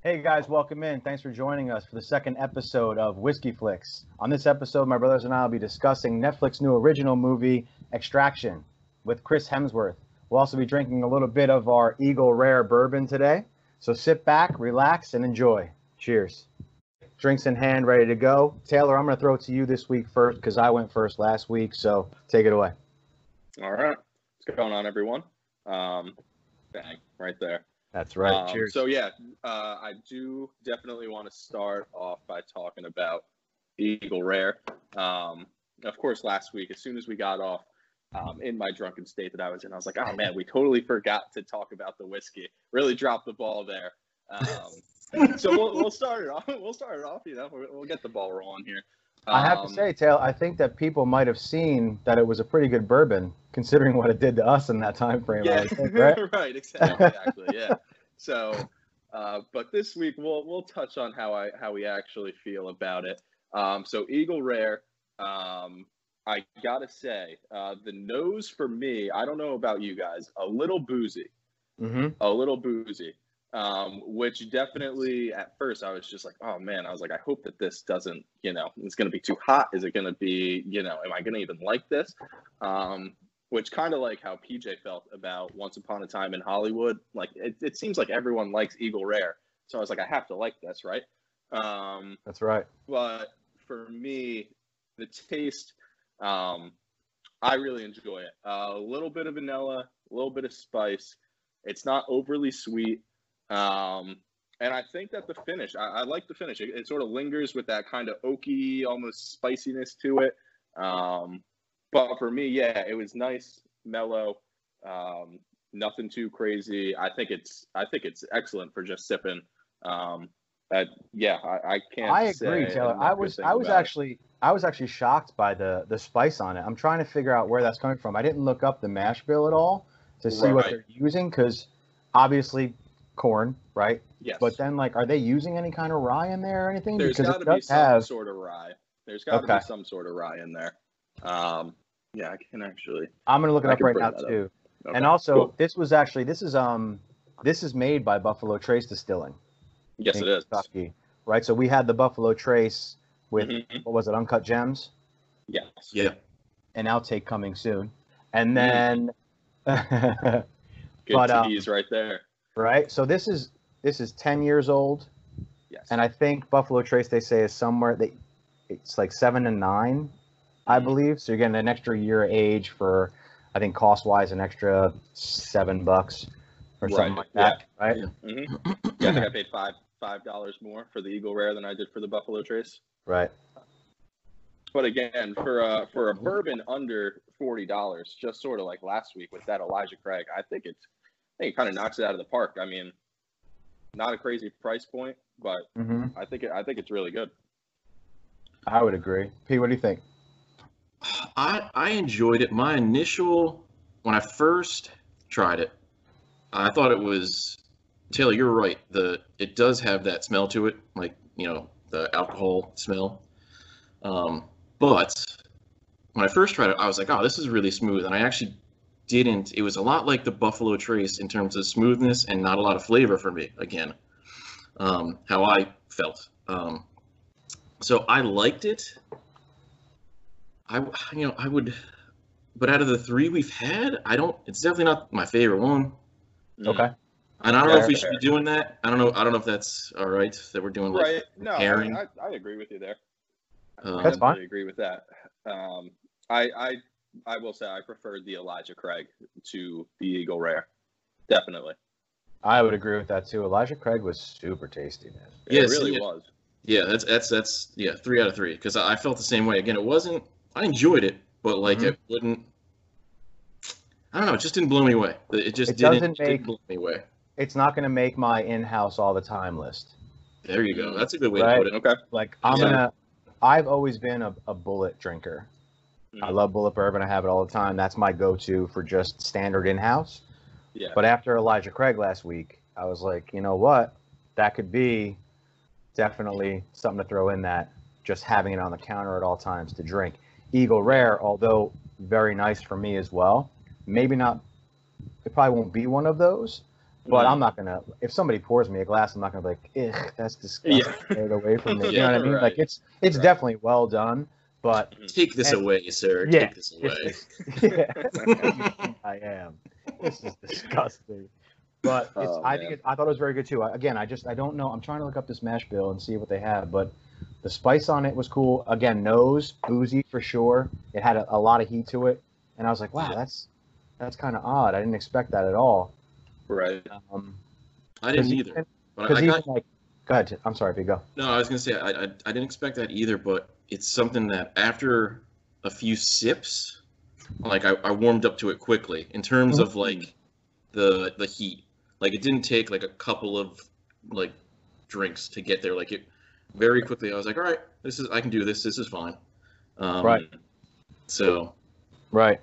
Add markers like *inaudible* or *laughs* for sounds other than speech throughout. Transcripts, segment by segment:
Hey guys, welcome in. Thanks for joining us for the second episode of Whiskey Flicks. On this episode, my brothers and I will be discussing Netflix new original movie Extraction with Chris Hemsworth. We'll also be drinking a little bit of our Eagle Rare bourbon today. So sit back, relax, and enjoy. Cheers. Drinks in hand, ready to go. Taylor, I'm going to throw it to you this week first because I went first last week. So take it away. All right. What's going on, everyone? Um, bang, right there. That's right. Um, Cheers. So yeah, uh, I do definitely want to start off by talking about Eagle Rare. Um, of course, last week, as soon as we got off, um, in my drunken state that I was in, I was like, "Oh man, we totally forgot to talk about the whiskey. Really dropped the ball there." Um, *laughs* so we'll, we'll start it off. *laughs* We'll start it off. You know, we'll, we'll get the ball rolling here. I have to Um, say, Taylor, I think that people might have seen that it was a pretty good bourbon, considering what it did to us in that time frame. Yeah, think, *laughs* right? right, exactly, exactly, yeah. So, uh, but this week we'll we'll touch on how I how we actually feel about it. Um, so Eagle Rare, um, I gotta say, uh, the nose for me, I don't know about you guys, a little boozy, hmm a little boozy. Um, which definitely at first I was just like, oh man, I was like, I hope that this doesn't, you know, it's gonna be too hot. Is it gonna be, you know, am I gonna even like this? Um, which kind of like how PJ felt about Once Upon a Time in Hollywood. Like it, it seems like everyone likes Eagle Rare, so I was like, I have to like this, right? Um, That's right. but for me, the taste, um, I really enjoy it. Uh, a little bit of vanilla, a little bit of spice. It's not overly sweet. Um, and I think that the finish, I, I like the finish. It, it sort of lingers with that kind of oaky, almost spiciness to it. Um, but for me, yeah, it was nice, mellow, um, nothing too crazy. I think it's, I think it's excellent for just sipping. Um, that, yeah, I, I can't. I agree, Taylor. I was I was about it. actually I was actually shocked by the the spice on it. I'm trying to figure out where that's coming from. I didn't look up the mash bill at all to see what they're using because obviously corn, right? Yes. But then like, are they using any kind of rye in there or anything? There's because got it to be some have. sort of rye. There's got to Okay. be some sort of rye in there. Um, yeah, I can actually. I'm gonna look it I up right now that up. too. Okay, And also, cool. this was actually this is um this is made by Buffalo Trace Distilling. yes, it is. Kentucky, right? So we had the Buffalo Trace with Mhm. what was it, Uncut Gems, Yes. Yeah. an outtake coming soon, and Mm. then *laughs* Good But, um, right there. Right. So this is this is ten years old, Yes. and I think Buffalo Trace they say is somewhere that it's like seven to nine, I Mhm. believe. So you're getting an extra year age for I think cost wise an extra seven bucks or something like that, right? Yeah. hmm Yeah, I think I paid five five dollars more for the Eagle Rare than I did for the Buffalo Trace. Right. But again, for a for a bourbon under forty dollars, just sort of like last week with that Elijah Craig, I think it's I think it kind of knocks it out of the park. I mean, not a crazy price point, but hmm I think it, I think it's really good. I would agree. P, what do you think? I I enjoyed it. My initial when I first tried it, I thought it was Taylor. You're right. The it does have that smell to it, like you know the alcohol smell. Um, but when I first tried it, I was like, oh, this is really smooth, and I actually didn't. It was a lot like the Buffalo Trace in terms of smoothness and not a lot of flavor for me. Again, um, how I felt. Um, so I liked it. I you know I would, but out of the three we've had, I don't. It's definitely not my favorite one. Mm. Okay. And I don't know if Fair, we should be doing that. I don't know. I don't know if that's all right that we're doing like Right. No, I. I, I agree with you there. Um, I That's fine. definitely agree with that. Um, I, I I will say I preferred the Elijah Craig to the Eagle Rare. Definitely. I would agree with that too. Elijah Craig was super tasty, man. Yeah, it really yeah. was. Yeah, that's that's that's yeah, three out of three. Because I, I felt the same way. Again, it wasn't. I enjoyed it, but like Mhm. it wouldn't. I don't know. It just didn't blow me away. It just It didn't, doesn't didn't blow me away. It's not going to make my in-house all the time list. There you go. That's a good way Right. to put it. Okay. Like I'm Yeah. gonna. I've always been a, a Bulleit drinker. I Mhm. love Bulleit bourbon. I have it all the time. That's my go-to for just standard in-house. Yeah. But after Elijah Craig last week, I was like, you know what? That could be definitely something to throw in that. Just having it on the counter at all times to drink. Eagle Rare, although very nice for me as well. Maybe not. It probably won't be one of those. But Mhm. I'm not gonna. If somebody pours me a glass, I'm not gonna be like, "Ugh, that's disgusting." Yeah. Get away from me. *laughs* You Yeah, know what I mean? right. Like it's it's Right. definitely well done, but Take this And- away, sir. Yeah, Take this away. just- *laughs* yeah, *laughs* I am. This is disgusting. But it's, Oh, I think it, I thought it was very good too. I, again, I just I don't know. I'm trying to look up this mash bill and see what they have, but the spice on it was cool. Again, nose boozy for sure. It had a, a lot of heat to it, and I was like, wow, that's that's kind of odd. I didn't expect that at all. Right. Um, I didn't either. even- But I 'cause got like, go ahead. I'm sorry if you go. No, I was gonna say I, I I didn't expect that either, but it's something that after a few sips, like I, I warmed up to it quickly in terms of like the the heat. Like it didn't take like a couple of like drinks to get there. Like it very quickly. I was like, all right, this is I can do this. This is fine. Um, Right. So Right.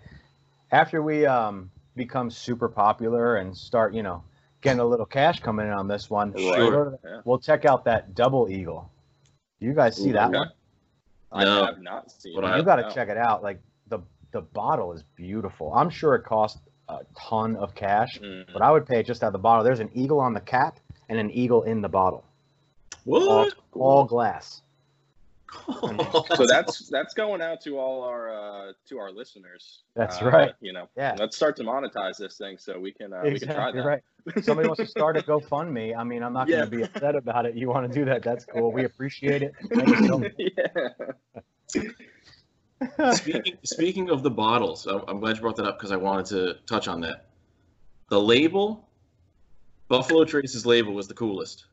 After we um, become super popular and start, you know, getting a little cash coming in on this one, Right. we'll, go to the- Yeah. we'll check out that double eagle. You guys see Ooh, that okay. one? I No. have not seen. But it. You got to No. check it out. Like the the bottle is beautiful. I'm sure it cost a ton of cash, Mm. but I would pay just out of the bottle. There's an eagle on the cap and an eagle in the bottle, all, what? all glass. *laughs* so that's that's going out to all our uh, to our listeners. That's Uh, right. You know, Yeah. let's start to monetize this thing so we can uh, we can try exactly that. right. Somebody wants to *laughs* start a GoFundMe. I mean, I'm not Yeah. going to be upset about it. You want to do that? That's cool. We appreciate it. *laughs* Thank you so much. yeah. speaking, speaking of the bottles, I'm, I'm glad you brought that up because I wanted to touch on that. The label, Buffalo Trace's label was the coolest.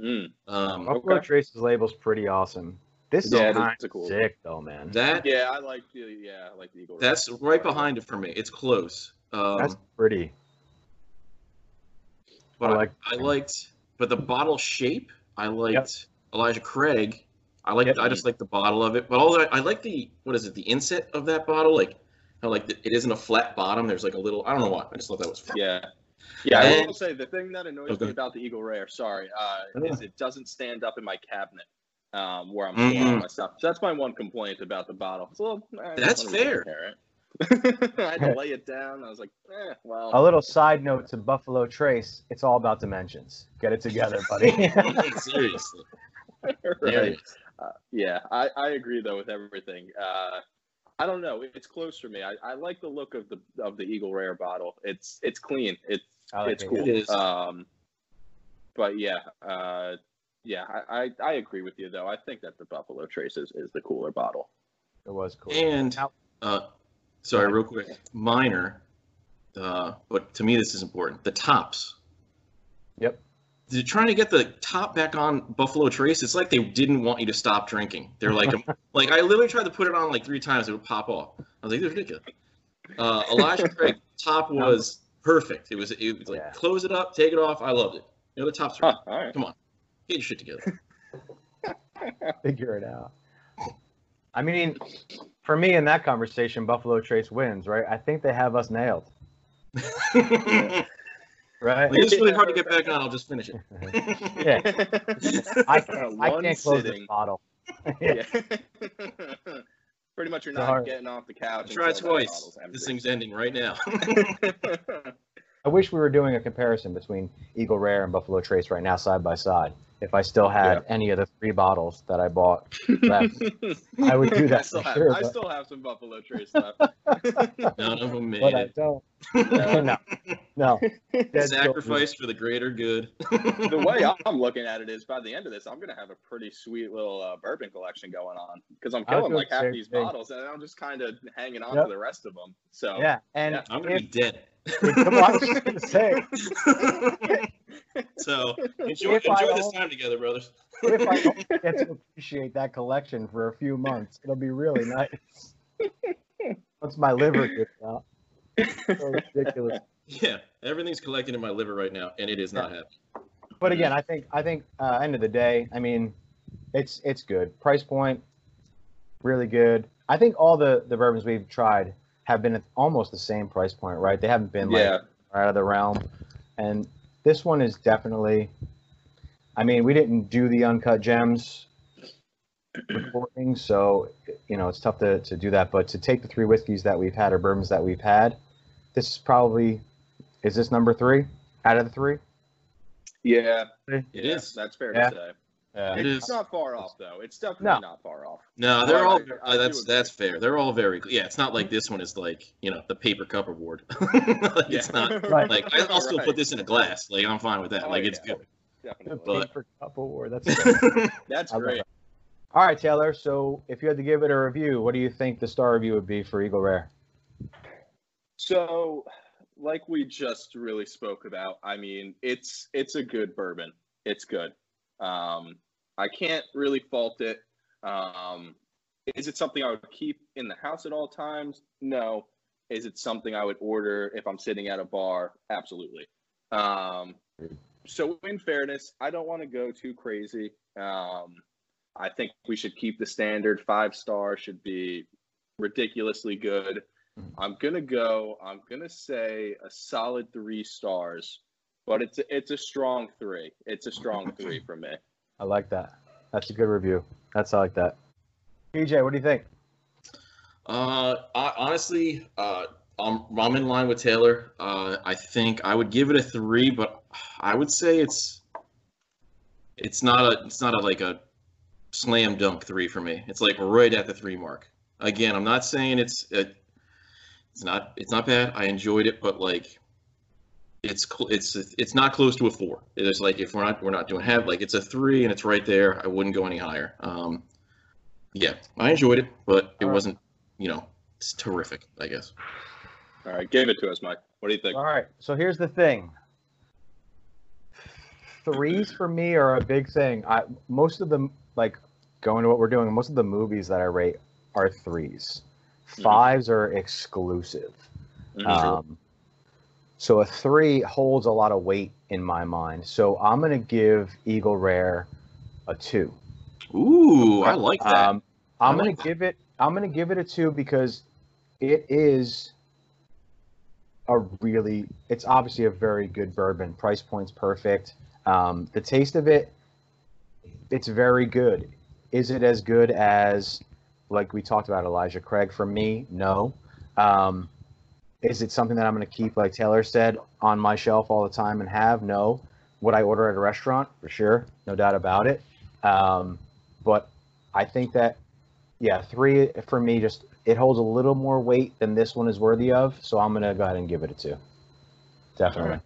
Mm. Um, Buffalo Okay. Trace's is pretty awesome. This is Yeah, kind it's a cool. sick though, man. that Yeah, I like the yeah, I like the Eagle. that's right behind it for me. It's close. Um, That's pretty. but I I, like- I liked, but the bottle shape, I liked Elijah Craig. I like, Yep. I just like the bottle of it. But also, I, I like the what is it? The inset of that bottle, like how like the, it isn't a flat bottom. There's like a little. I don't know why. I just thought that was. Fun. Yeah. Yeah, I And- will say the thing that annoys Okay. me about the Eagle Rare, sorry, uh, Yeah. is it doesn't stand up in my cabinet um, where I'm storing my stuff. So that's my one complaint about the bottle. It's a little, eh, That's fair. *laughs* I had to lay it down. I was like, eh, well. A little side note to Buffalo Trace: it's all about dimensions. Get it together, *laughs* buddy. *laughs* Seriously. right. Yeah. Uh, yeah, I, I agree though with everything. Uh, I don't know. It's close for me. I, I like the look of the of the Eagle Rare bottle. It's it's clean. It's I like it's it. cool. It is. Um, but yeah, uh, yeah, I, I, I agree with you though. I think that the Buffalo Trace is, is the cooler bottle. It was cool. And uh, sorry, real quick, minor, uh, but to me this is important. The tops. Yep. They're trying to get the top back on Buffalo Trace. It's like they didn't want you to stop drinking. They're like, *laughs* like I literally tried to put it on like three times. It would pop off. I was like, this is ridiculous. Uh, Elijah *laughs* Craig top was perfect. It was it was like Yeah. close it up, take it off. I loved it. You know the tops are Huh, all right. Get your shit together. *laughs* Figure it out. I mean, for me in that conversation, Buffalo Trace wins, right? I think they have us nailed, *laughs* right? Like, it's really hard to get back on. I'll just finish it. *laughs* Yeah. I can't, I can't close sitting. this bottle. yeah. Yeah. Pretty much, you're not Sorry. getting off the couch. Try until twice. This thing's ending right now. I wish we were doing a comparison between Eagle Rare and Buffalo Trace right now, side by side. If I still had any of the three bottles that I bought left, *laughs* I would do that I still for have, sure, I but- still have some Buffalo Trace left. *laughs* None of them made but I it. don't. *laughs* No, no. Dead Sacrifice for the greater good. the way I'm looking at it is, by the end of this, I'm gonna have a pretty sweet little uh, bourbon collection going on because I'm killing like half these thing. bottles, and I'm just kind of hanging on Yep. to the rest of them. So Yeah, and Yeah, I'm gonna if, be dead. Come on, I was just gonna say, so enjoy, If enjoy this time together, brothers. if I *laughs* get to appreciate that collection for a few months, it'll be really nice. Once my liver gets out. So ridiculous. Yeah, everything's collected in my liver right now, and it is not happy. But again, I think I think uh, end of the day, I mean, it's it's good. Price point, really good. I think all the the bourbons we've tried have been at almost the same price point, right? They haven't been like yeah, out of the realm. And this one is definitely. I mean, we didn't do the uncut gems recording, so you know it's tough to, to do that. But to take the three whiskeys that we've had or bourbons that we've had, this is probably is this number three out of the three. Yeah, It yeah, is. That's fair Yeah. to say. Yeah. It it's not far off though. It's definitely No. not far off. No, they're Well, all. I- I uh, that's that's fair. They're all very. Yeah, it's not like this one is like you know the paper cup award. *laughs* like, It's not. Right. Like I- I'll still Right. put this in a glass. Like I'm fine with that. Oh, like it's good. Definitely. But- Paper Cup Award. That's *laughs* great. That's great. it. All right, Taylor. So if you had to give it a review, what do you think the star review would be for Eagle Rare? So, like we just really spoke about, I mean, it's it's a good bourbon. It's good. Um, I can't really fault it. Um, is it something I would keep in the house at all times? No. Is it something I would order if I'm sitting at a bar? Absolutely. Um, so, in fairness, I don't want to go too crazy. Um, I think we should keep the standard five star. Should be ridiculously good. I'm gonna go. I'm gonna say a solid three stars, but it's a, it's a strong three. It's a strong three for me. I like that. That's a good review. That's I like that. PJ, what do you think? Uh, I, honestly, uh, I'm I'm in line with Taylor. Uh, I think I would give it a three, but I would say it's it's not a it's not a like a slam dunk three for me. It's like right at the three mark. Again, I'm not saying it's it, it's not it's not bad. I enjoyed it, but like it's it's it's not close to a four. It's like if we're not we're not doing half like it's a three and it's right there. I wouldn't go any higher. Um, yeah, I enjoyed it, but it All right. wasn't you know it's terrific. I guess. All right, give it to us, Mike. What do you think? All right. So here's the thing. Threes for me are a big thing. I most of them like going to what we're doing. Most of the movies that I rate are threes. Mhm. Fives are exclusive. Mhm. Um, so a three holds a lot of weight in my mind. So I'm gonna give Eagle Rare a two. Ooh, I like that. Um, I'm I gonna give it. I'm gonna give it a two because it is a really. It's obviously a very good bourbon. Price point's perfect. Um, the taste of it, it's very good. Is it as good as, like we talked about, Elijah Craig? For me, no. Um, is it something that I'm going to keep, like Taylor said, on my shelf all the time and have? No. Would I order at a restaurant? For sure, no doubt about it. Um, but I think that, yeah, three for me just it holds a little more weight than this one is worthy of. So I'm gonna go ahead and give it a two. Definitely. Alright.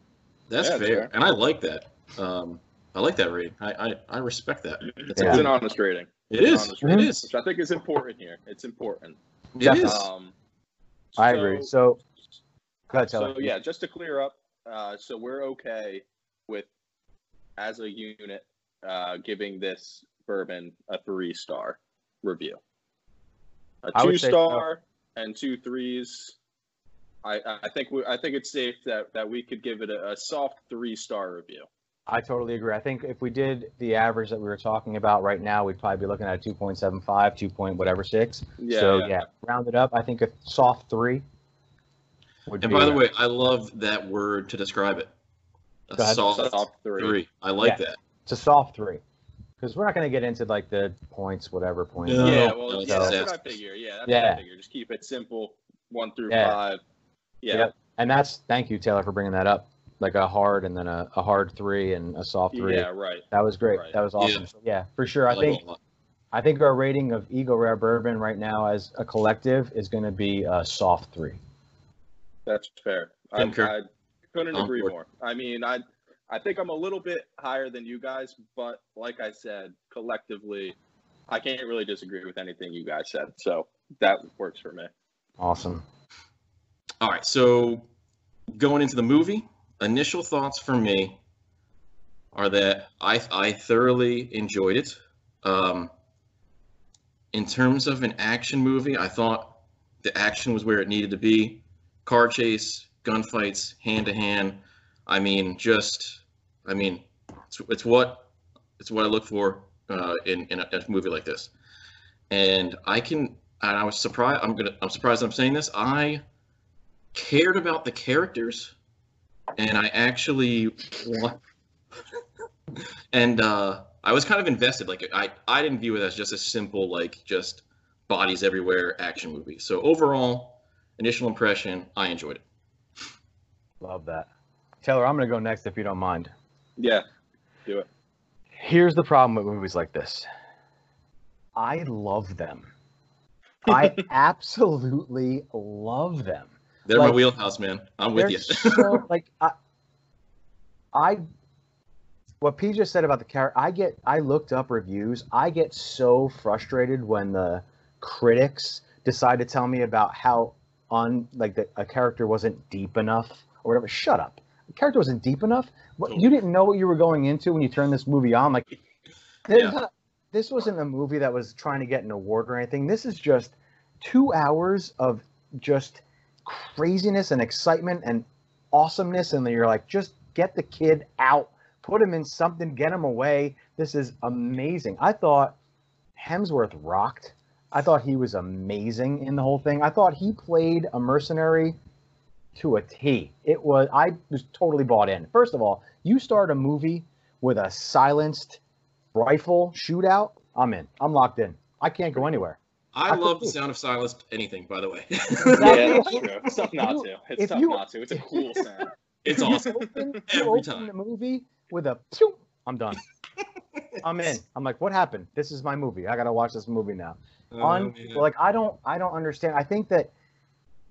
That's Yeah, fair. fair. and I like that. Um, I like that rating. I I, I respect that. That's a Yeah. It's good- an honest rating, It is. honest rating. is. which I think is important here. It's important. It Definitely. is. Um, I agree. So go ahead. So yeah, just to clear up, uh, so we're okay with as a unit uh, giving this bourbon a three star review. A two star and two threes. I, I think we, I think it's safe that, that we could give it a, a soft three star review. I totally agree. I think if we did the average that we were talking about right now, we'd probably be looking at a 2.75, 2 point whatever six. Yeah, so yeah. yeah, round it up. I think a soft three. Would And be- by the way, I love that word to describe it. A soft, Soft three. three. I like Yeah. that. it's a soft three, because we're not going to get into like the points, whatever points. No. Yeah, well, no, yeah, that's- that's what I figure. Yeah, that's what Yeah. I figure. Just keep it simple, one through Yeah. five. Yeah, Yep. And that's thank you, Taylor, for bringing that up. Like a hard and then a, a hard three and a soft three. yeah, right. That was great. Right. That was awesome. Yeah. So, yeah, for sure. I like think it a lot. I think our rating of Eagle Rare Bourbon right now as a collective is going to be a soft three. That's fair. I, I couldn't On agree more. I mean, I I think I'm a little bit higher than you guys, but like I said, collectively, I can't really disagree with anything you guys said. So that works for me. Awesome. All right, so going into the movie, initial thoughts for me are that I I thoroughly enjoyed it. Um, in terms of an action movie, I thought the action was where it needed to be. Car chase, gunfights, hand to hand. I mean, just I mean, it's, it's what it's what I look for uh, in in a, in a movie like this. And I can, and I was surprised. I'm gonna, I'm surprised I'm saying this. I cared about the characters, and I actually *laughs* and uh, I was kind of invested. Like I, I didn't view it as just a simple like just bodies everywhere action movie. So overall, initial impression, I enjoyed it. Love that. Taylor, I'm going to go next if you don't mind. Yeah. Do it. Here's the problem with movies like this. I love them. I *laughs* absolutely love them. They're my wheelhouse, man. I'm with you. so *laughs* like I, I, what P just said about the character. I get. I looked up reviews. I get so frustrated when the critics decide to tell me about how un like that a character wasn't deep enough or whatever. Shut up. The character wasn't deep enough. What you didn't know what you were going into when you turned this movie on. Like, Yeah. not- this wasn't a movie that was trying to get an award or anything. This is just two hours of just craziness and excitement and awesomeness, and then you're like, just get the kid out, put him in something, get him away. This is amazing. I thought Hemsworth rocked. I thought he was amazing in the whole thing. I thought he played a mercenary to a T. It was I was totally bought in. First of all, you start a movie with a silenced rifle shootout, I'm in. I'm locked in. I can't go anywhere. I I love could- the sound of silence. Anything, by the way. Yeah, that's *laughs* true. It's tough not to. It's tough you- not to. It's a cool sound. it's awesome. Open, you Every open time. the movie with a pew, I'm done. *laughs* I'm in. I'm like, what happened? This is my movie. I gotta watch this movie now. Oh, On man. like, I don't, I don't understand. I think that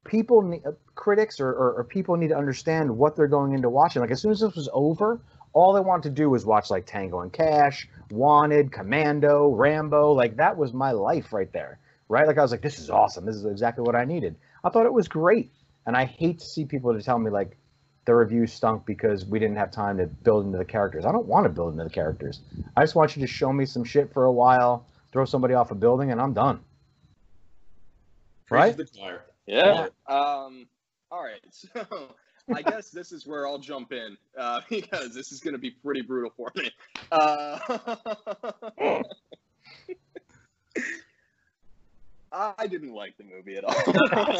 people, need, uh, critics or, or, or people need to understand what they're going into watching. Like, as soon as this was over, all they wanted to do was watch like Tango and Cash, Wanted, Commando, Rambo. Like that was my life right there. Right? Like I was like, this is awesome. This is exactly what I needed. I thought it was great, and I hate to see people to tell me like the reviews stunk because we didn't have time to build into the characters. I don't want to build into the characters. I just want you to show me some shit for a while, throw somebody off a building, and I'm done. Right? to the choir. Yeah. Um. All right. *laughs* So I guess this is where I'll jump in uh, *laughs* because this is going to be pretty brutal for me. Uh, *laughs* I didn't like the movie at *laughs* all.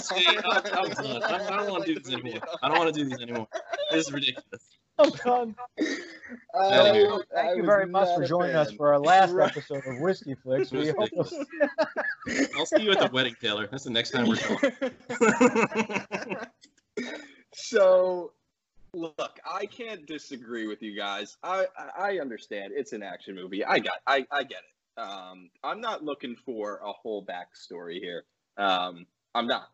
See, I, I'm done. I, I don't *laughs* want to do this anymore. I don't want to do this anymore. This is ridiculous. *laughs* I'm done. Outta here. Uh, Thank I you very much for a joining us for our last Right. episode of Whiskey Flicks. We hope you'll I'll see you at the wedding, Taylor. That's the next time we're talking. so look i can't disagree with you guys i i I understand it's an action movie i got i i get it um i'm not looking for a whole backstory here um i'm not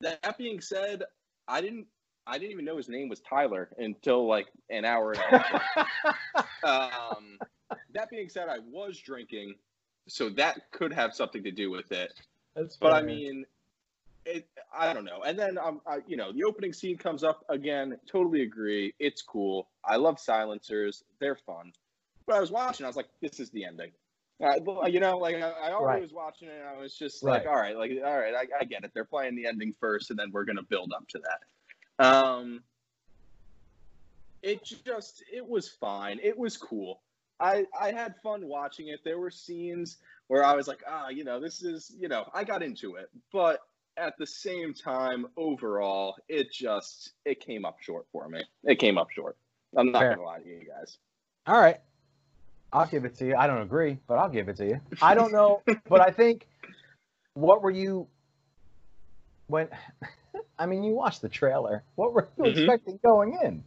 that being said i didn't i didn't even know his name was tyler until like an hour and *laughs* um that being said i was drinking so that could have something to do with it That's but I mean, it. I don't know. And then um, I, you know, the opening scene comes up again. Totally agree. It's cool. I love silencers. They're fun. But I was watching. I was like, this is the ending. Uh, well, you know, like I, I already Right. was watching it. And I was just like, Right. all right, like all right, I, I get it. They're playing the ending first, and then we're gonna build up to that. Um, it just it was fine. It was cool. I I had fun watching it. There were scenes where I was like, ah, you know, this is, you know, I got into it. But at the same time, overall, it just it came up short for me. It came up short. I'm not Fair. gonna lie to you guys. All right. I'll give it to you. I don't agree, but I'll give it to you. I don't know, *laughs* but I think what were you when *laughs* I mean you watched the trailer. What were you Mhm. expecting going in?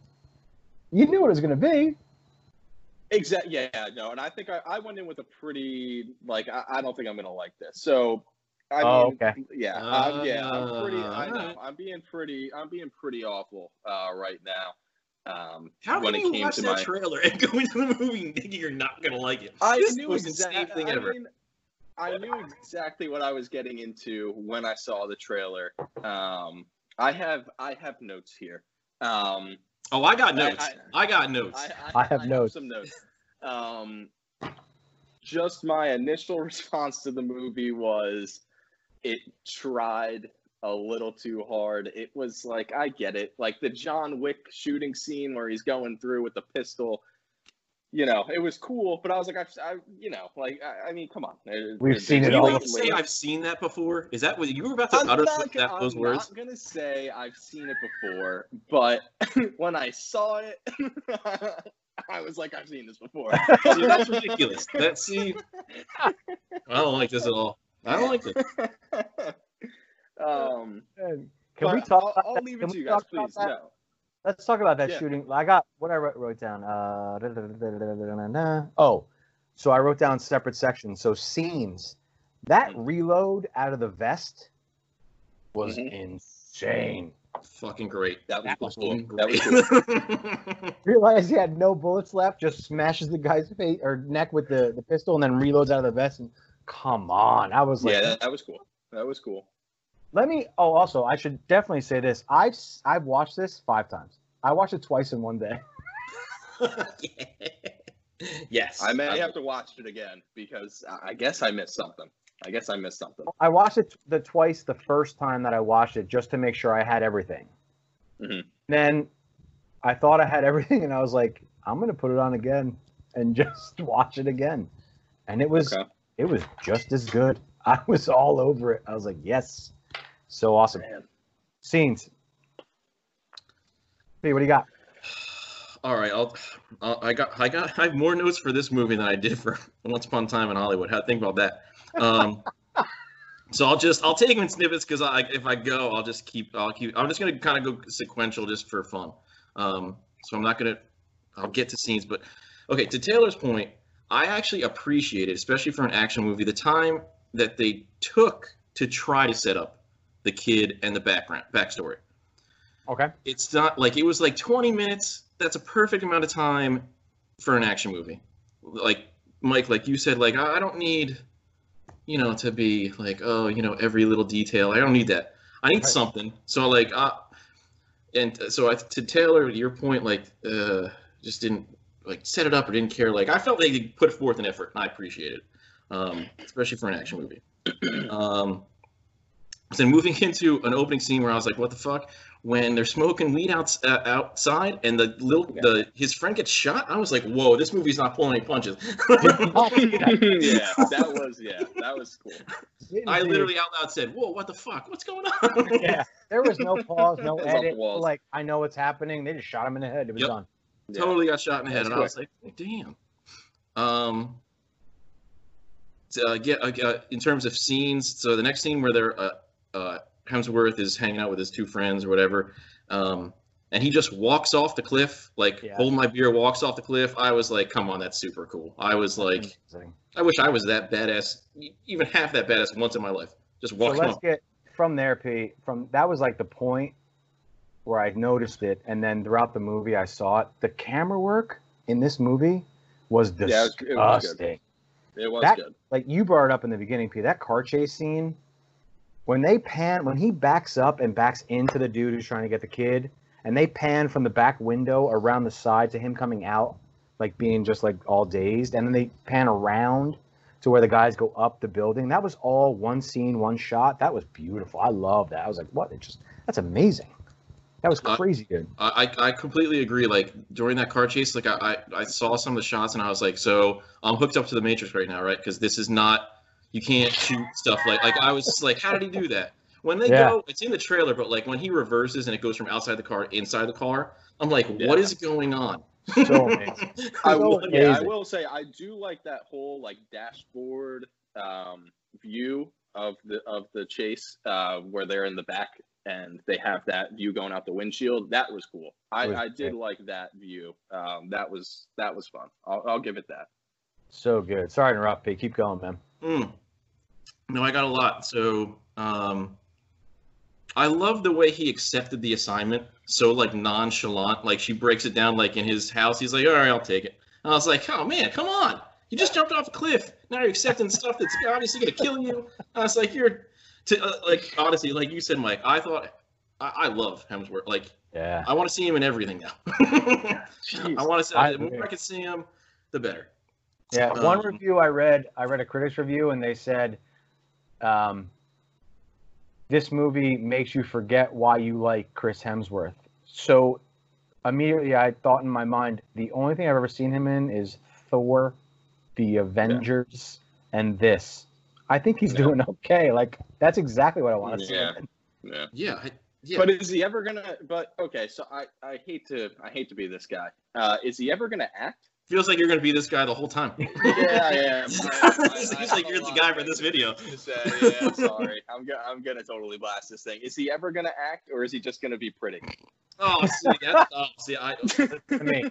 You knew what it was gonna be. Exactly. Yeah, no, and I think I, I went in with a pretty like I, I don't think I'm gonna like this. So I Oh, mean, okay. yeah, um, yeah, I'm pretty. Uh, I know alright. I'm being pretty. I'm being pretty awful uh, right now. Um, How when can it you came watch to that my, trailer and *laughs* go into the movie thinking you're not gonna like it? I this knew was the same exactly. thing I ever. mean, I knew exactly what I was getting into when I saw the trailer. Um, I have I have notes here. Um, Oh, I got I- notes. I, got notes. I, I have notes. some notes. Um, just my initial *laughs* response to the movie was it tried a little too hard. It was like I get it, like the John Wick shooting scene where he's going through with the pistol. You know, it was cool, but I was like, I, I you know, like I, I mean, come on. We've seen it all about say I've seen that before? Is that what you were about to I'm utter not, that, those I'm words? not gonna say I've seen it before, but *laughs* when I saw it, *laughs* I was like, I've seen this before. *laughs* See, that's ridiculous. That see, I don't like this at all. I don't like this. Um, Can we talk I'll, about I'll leave it to you guys, please. No. let's talk about that Yeah. shooting. I got what I wrote, wrote down. Uh, da- da- da- oh, so I wrote down separate sections. So scenes. That Mhm. reload out of the vest was Mhm. insane. Fucking great. That was That was cool. Fucking That was great. *laughs* Realized he had no bullets left, just smashes the guy's face or neck with the, the pistol, and then reloads out of the vest. And come on, I was like, yeah, that, that was cool. That was cool. Let me. Oh, also, I should definitely say this. I've s- I've watched this five times. I watched it twice in one day. *laughs* *laughs* yes. I may have to watch it again because I I guess I missed something. I guess I missed something. I watched it the twice the first time that I watched it just to make sure I had everything. Mhm. Then I thought I had everything, and I was like, I'm gonna put it on again and *laughs* just watch it again. And it was Okay. it was just as good. I was all over it. I was like, yes, so awesome. Man. Scenes. Hey, what do you got? *sighs* All right, I'll, I'll. I got. I got. I have more notes for this movie than I did for *laughs* Once Upon a Time in Hollywood. How to think about that? Um, *laughs* so I'll just. I'll take them in snippets because I, if I go, I'll just keep. I'll keep. I'm just gonna kind of go sequential just for fun. Um, so I'm not gonna. I'll get to scenes, but okay. To Taylor's point, I actually appreciate it, especially for an action movie, the time that they took to try to set up the kid and the background backstory. Okay. it's not like it was like 20 minutes. That's a perfect amount of time for an action movie. Like mike like you said like i don't need you know to be like oh you know every little detail. I don't need that. I need Right. something. So like uh and so I, to taylor to your point like uh just didn't like set it up or didn't care. Like i felt they put forth an effort and i appreciate it um especially for an action movie. *clears throat* Um then moving into an opening scene where I was like, "What the fuck?" When they're smoking weed out, uh, outside, and the little the his friend gets shot, I was like, "Whoa, this movie's not pulling any punches." *laughs* yeah, that was yeah, that was cool. Didn't I see- literally out loud said, "Whoa, what the fuck? What's going on?" Yeah. There was no *laughs* pause, no It was off the edit. Like I know what's happening. They just shot him in the head. It was Yep. done. Yeah. totally got shot in the head, That's and I was like, "Damn." Um. to, uh, get uh, uh, in terms of scenes. So the next scene where they're uh, uh, Hemsworth is hanging out with his two friends or whatever, um, and he just walks off the cliff, like Yeah. hold my beer, walks off the cliff. I was like, "Come on, that's super cool." I was like, Amazing. I wish I was that badass, even half that badass once in my life. Just So let's off. get from there, Pete. From that was like the point where I noticed it, and then throughout the movie I saw it. The camera work in this movie was Yeah, it was- good. disgusting. It was That- good. Like you brought it up in the beginning, Pete. That car chase scene, when they pan, when he backs up and backs into the dude who's trying to get the kid, and they pan from the back window around the side to him coming out, like being just like all dazed, and then they pan around to where the guys go up the building. That was all one scene, one shot. That was beautiful. I love that. I was like, what? It just that's amazing. That was crazy good. I, I I completely agree. Like during that car chase, like I, I, I saw some of the shots and I was like, so I'm hooked up to the Matrix right now, right? Because this is not, you can't shoot stuff like like I was just like, how did he do that? When they Yeah. go, it's in the trailer, but like when he reverses and it goes from outside the car inside the car, I'm like, Yeah. what is going on? So amazing. *laughs* I So will, yeah, I will say I do like that whole like dashboard um, view of the of the chase uh, where they're in the back and they have that view going out the windshield. That was cool. I, was I did great. like that view. Um, that was that was fun. I'll, I'll give it that. So good. Sorry to interrupt, Pete. Keep going, man. Mm. No, I got a lot. So, um, I love the way he accepted the assignment. So like nonchalant, like she breaks it down like in his house. He's like, "All right, I'll take it." And I was like, "Oh man, come on! You just jumped off a cliff. Now you're accepting *laughs* stuff that's obviously gonna kill you." And I was like, "You're." To, uh, like honestly, like you said, Mike, I thought I, I love Hemsworth. Like Yeah. I want to see him in everything now. *laughs* I want to see I the more. I can see him, the better. Yeah, one Um, review I read, I read a critic's review, and they said, um, "This movie makes you forget why you like Chris Hemsworth." So immediately, I thought in my mind, the only thing I've ever seen him in is Thor, The Avengers, and this. I think he's Yeah. doing okay. Like that's exactly what I want to see. Yeah. him. Yeah. Yeah, I, yeah. But is he ever gonna? But okay, so I I hate to I hate to be this guy. Uh, is he ever gonna act? Feels like you're gonna be this guy the whole time. *laughs* Yeah, *laughs* I am. I- I- I Seems like you're the guy for this video. to say. Yeah, I'm sorry. *laughs* I'm gonna I'm gonna totally blast this thing. Is he ever gonna act, or is he just gonna be pretty? Oh, see, that's oh, see, I, I mean,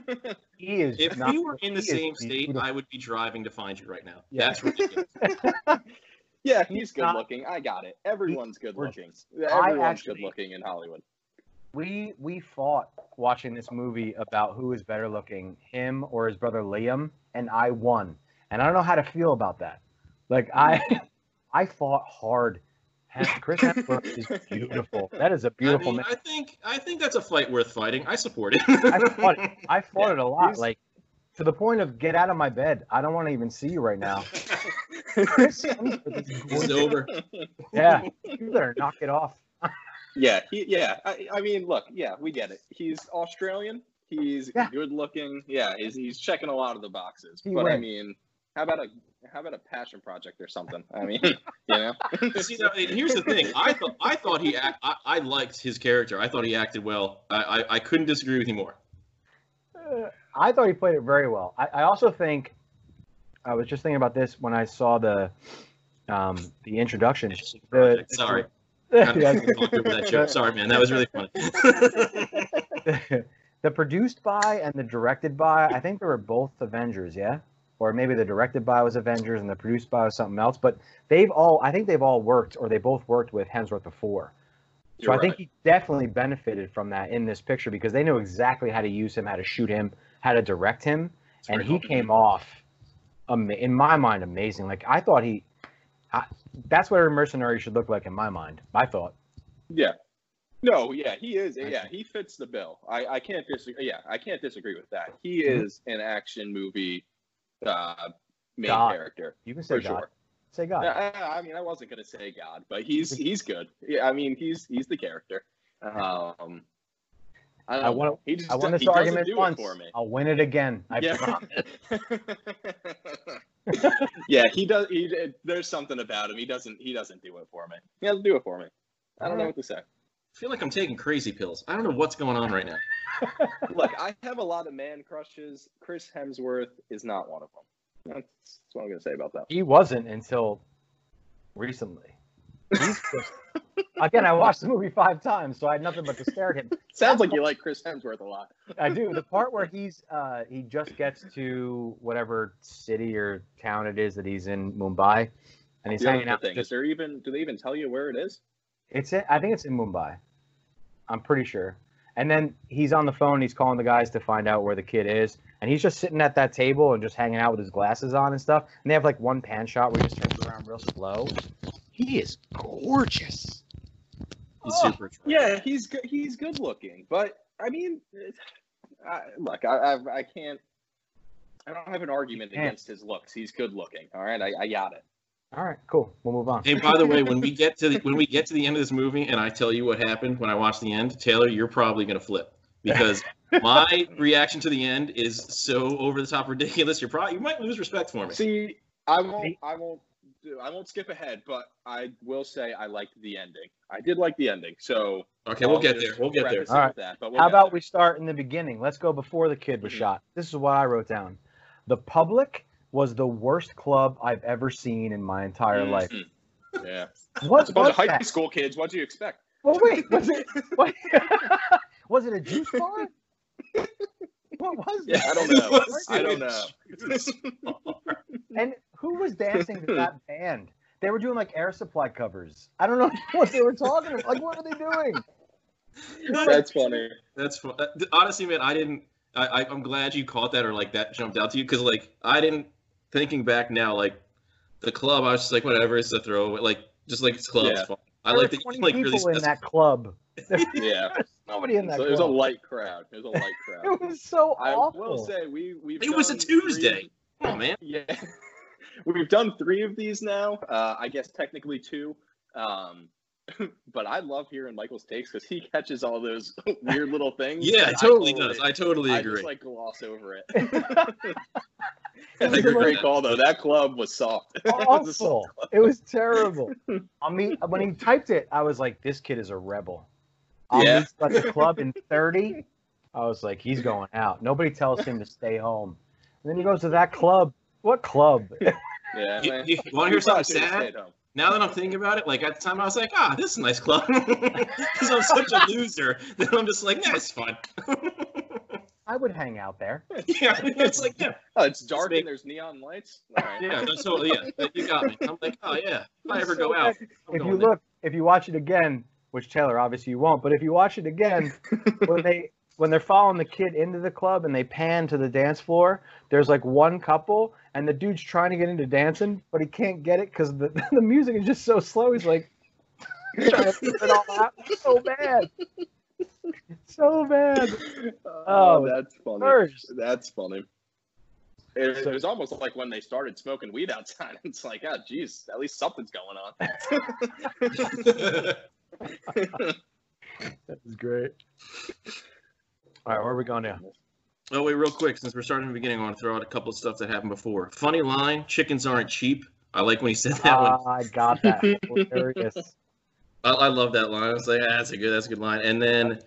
he is. if not, we were in the same state, beautiful. I would be driving to find you right now. Yeah. That's ridiculous. yeah, he's good not- looking. I got it. Everyone's good looking. Everyone's actually- good looking in Hollywood. We we fought watching this movie about who is better looking, him or his brother Liam, and I won. And I don't know how to feel about that. Like I, *laughs* I fought hard. Chris Hemsworth is beautiful. That is a beautiful I, mean, man. I think I think that's a fight worth fighting. I support it. I fought it. I *laughs* fought it a lot. he's- Like to the point of get out of my bed. I don't want to even see you right now. *laughs* Chris Hemsworth is it's over. Yeah, you better knock it off. Yeah, he, yeah. I, I mean, look, yeah, we get it. He's Australian. He's Yeah. good looking. Yeah, he's, he's checking a lot of the boxes. He but I mean, how about a how about a passion project or something? I mean, *laughs* you know. See, now, and here's the thing. I thought I thought he act, I, I liked his character. I thought he acted well. I, I, I couldn't disagree with you more. Uh, I thought he played it very well. I, I also think I was just thinking about this when I saw the um, the introduction. The- Sorry. Yeah, *laughs* I'm not gonna talk over that. Sorry, man. That was really funny. *laughs* the, produced by and the directed by, I think they were both Avengers, yeah? Or maybe the directed by was Avengers and the produced by was something else. But they've all, I think they've all worked, or they both worked with Hemsworth before. So You're I think right. he definitely benefited from that in this picture because they knew exactly how to use him, how to shoot him, how to direct him, It's and he came off, in my mind, amazing. Like I thought he, I, that's what a mercenary should look like in my mind. I thought. Yeah. No, yeah, he is. Yeah, he fits the bill. I, I can't disagree. Yeah, I can't disagree with that. He Mhm. is an action movie uh, main God. character You can say God. sure. Say God. I, I- mean, I wasn't gonna say God, but he's *laughs* he's good. Yeah, I mean, he's he's the character. Um, I, want He just I won this argument do it once. for me. I'll win it again. I promise. *laughs* yeah. yeah, he does. He there's something about him. He doesn't. He doesn't do it for me. He doesn't do it for me. I don't know what to say. I feel like I'm taking crazy pills. I don't know what's going on right now. *laughs* Look, I have a lot of man crushes. Chris Hemsworth is not one of them. That's, that's what I'm gonna say about that. He wasn't until recently. Again, I watched the movie five times, so I had nothing but to stare at him. *laughs* Sounds like you like Chris Hemsworth a lot. I do. The part where he's uh, he just gets to whatever city or town it is that he's in Mumbai, and he's The hanging out. thing Just, is there even do they even tell you where it is? it's in, I think it's in Mumbai. I'm pretty sure. And then he's on the phone. He's calling the guys to find out where the kid is, and he's just sitting at that table and just hanging out with his glasses on and stuff. And they have like one pan shot where he just turns around real slow. He is gorgeous. He's Oh, super. attractive. Yeah, he's good. He's good looking, but I mean, I, look, I, I I can't. I don't have an argument against his looks. He's good looking. All right, I, I got it. All right, cool. We'll move on. Hey, by the way, when we get to the, when we get to the end of this movie, and I tell you what happened when I watched the end, Taylor, you're probably gonna flip because *laughs* my reaction to the end is so over the top ridiculous. You're probably you might lose respect for me. See, I won't. I won't. Do- I won't skip ahead, but I will say I liked the ending. I did like the ending. So Okay, we'll I'll get there. We'll get there. All right. That, we'll How about there. we start in the beginning? Let's go before the kid was Mhm. shot. This is what I wrote down. The public was the worst club I've ever seen in my entire life. Mhm. Yeah, What it's a bunch of high that? school kids. What do you expect? Well, wait, *laughs* was it? What, *laughs* was it a juice bar? What was Yeah, that? I don't know. *laughs* I don't know. And who was dancing to that *laughs* band? They were doing like air supply covers. I don't know *laughs* what they were talking about. Like, what were they doing? That's funny. That's fun. uh, Honestly, man, I didn't. I, I I'm glad you caught that or like that jumped out to you because like I didn't. Thinking back now, like the club, I was just like, whatever, it's a throwaway. Like just like it's club. Yeah. It's fine. I There were like that. 20 you, Like really people in specified- that club. *laughs* Yeah, There's nobody in that so it was a club. light crowd. It was a light crowd. It was so I awful. will say we we. It was a Tuesday. Come on, man. Yeah, we've done three of these now. Uh, I guess technically two. Um, *laughs* but I love hearing Michael's takes because he catches all those *laughs* weird little things. Yeah, that it totally totally- does. I totally I agree. just like gloss over it. *laughs* It That's a great most- call though. That club was soft. It was soft. It was terrible. I mean, when he typed it, I was like, "This kid is a rebel." I'll Yeah. meet the club in thirty. I was like, "He's going out." Nobody tells him to stay home. And then he goes to that club. What club? Yeah. You, man. you *laughs* want to hear something sad? now that I'm thinking about it, like at the time I was like, ah, this is a nice club. *laughs* Because I'm such a loser that I'm just like, that's fun. *laughs* I would hang out there. yeah, it's like, yeah, Oh, it's dark make- and there's neon lights. All right. yeah, that's totally, yeah, you got me. I'm like, oh yeah, if I ever go out, I'm If going you there. look, if you watch it again, which Taylor obviously you won't, but if you watch it again, when they when they're following the kid into the club and they pan to the dance floor, there's like one couple and the dude's trying to get into dancing, but he can't get it because the, *laughs* the music is just so slow. He's like trying to figure it all out. So bad. So bad. Oh, Oh, that's funny. First. That's funny. It, So- it was almost like when they started smoking weed outside. *laughs* It's like, oh, geez, at least something's going on. *laughs* That was great. All right, where are we going now? Oh wait, real quick, since we're starting from the beginning, I want to throw out a couple of stuff that happened before. Funny line: chickens aren't cheap. I like when he said that one. Ah, I got that. Hilarious. *laughs* I, I love that line. I was like, ah, that's a good, that's a good line. And then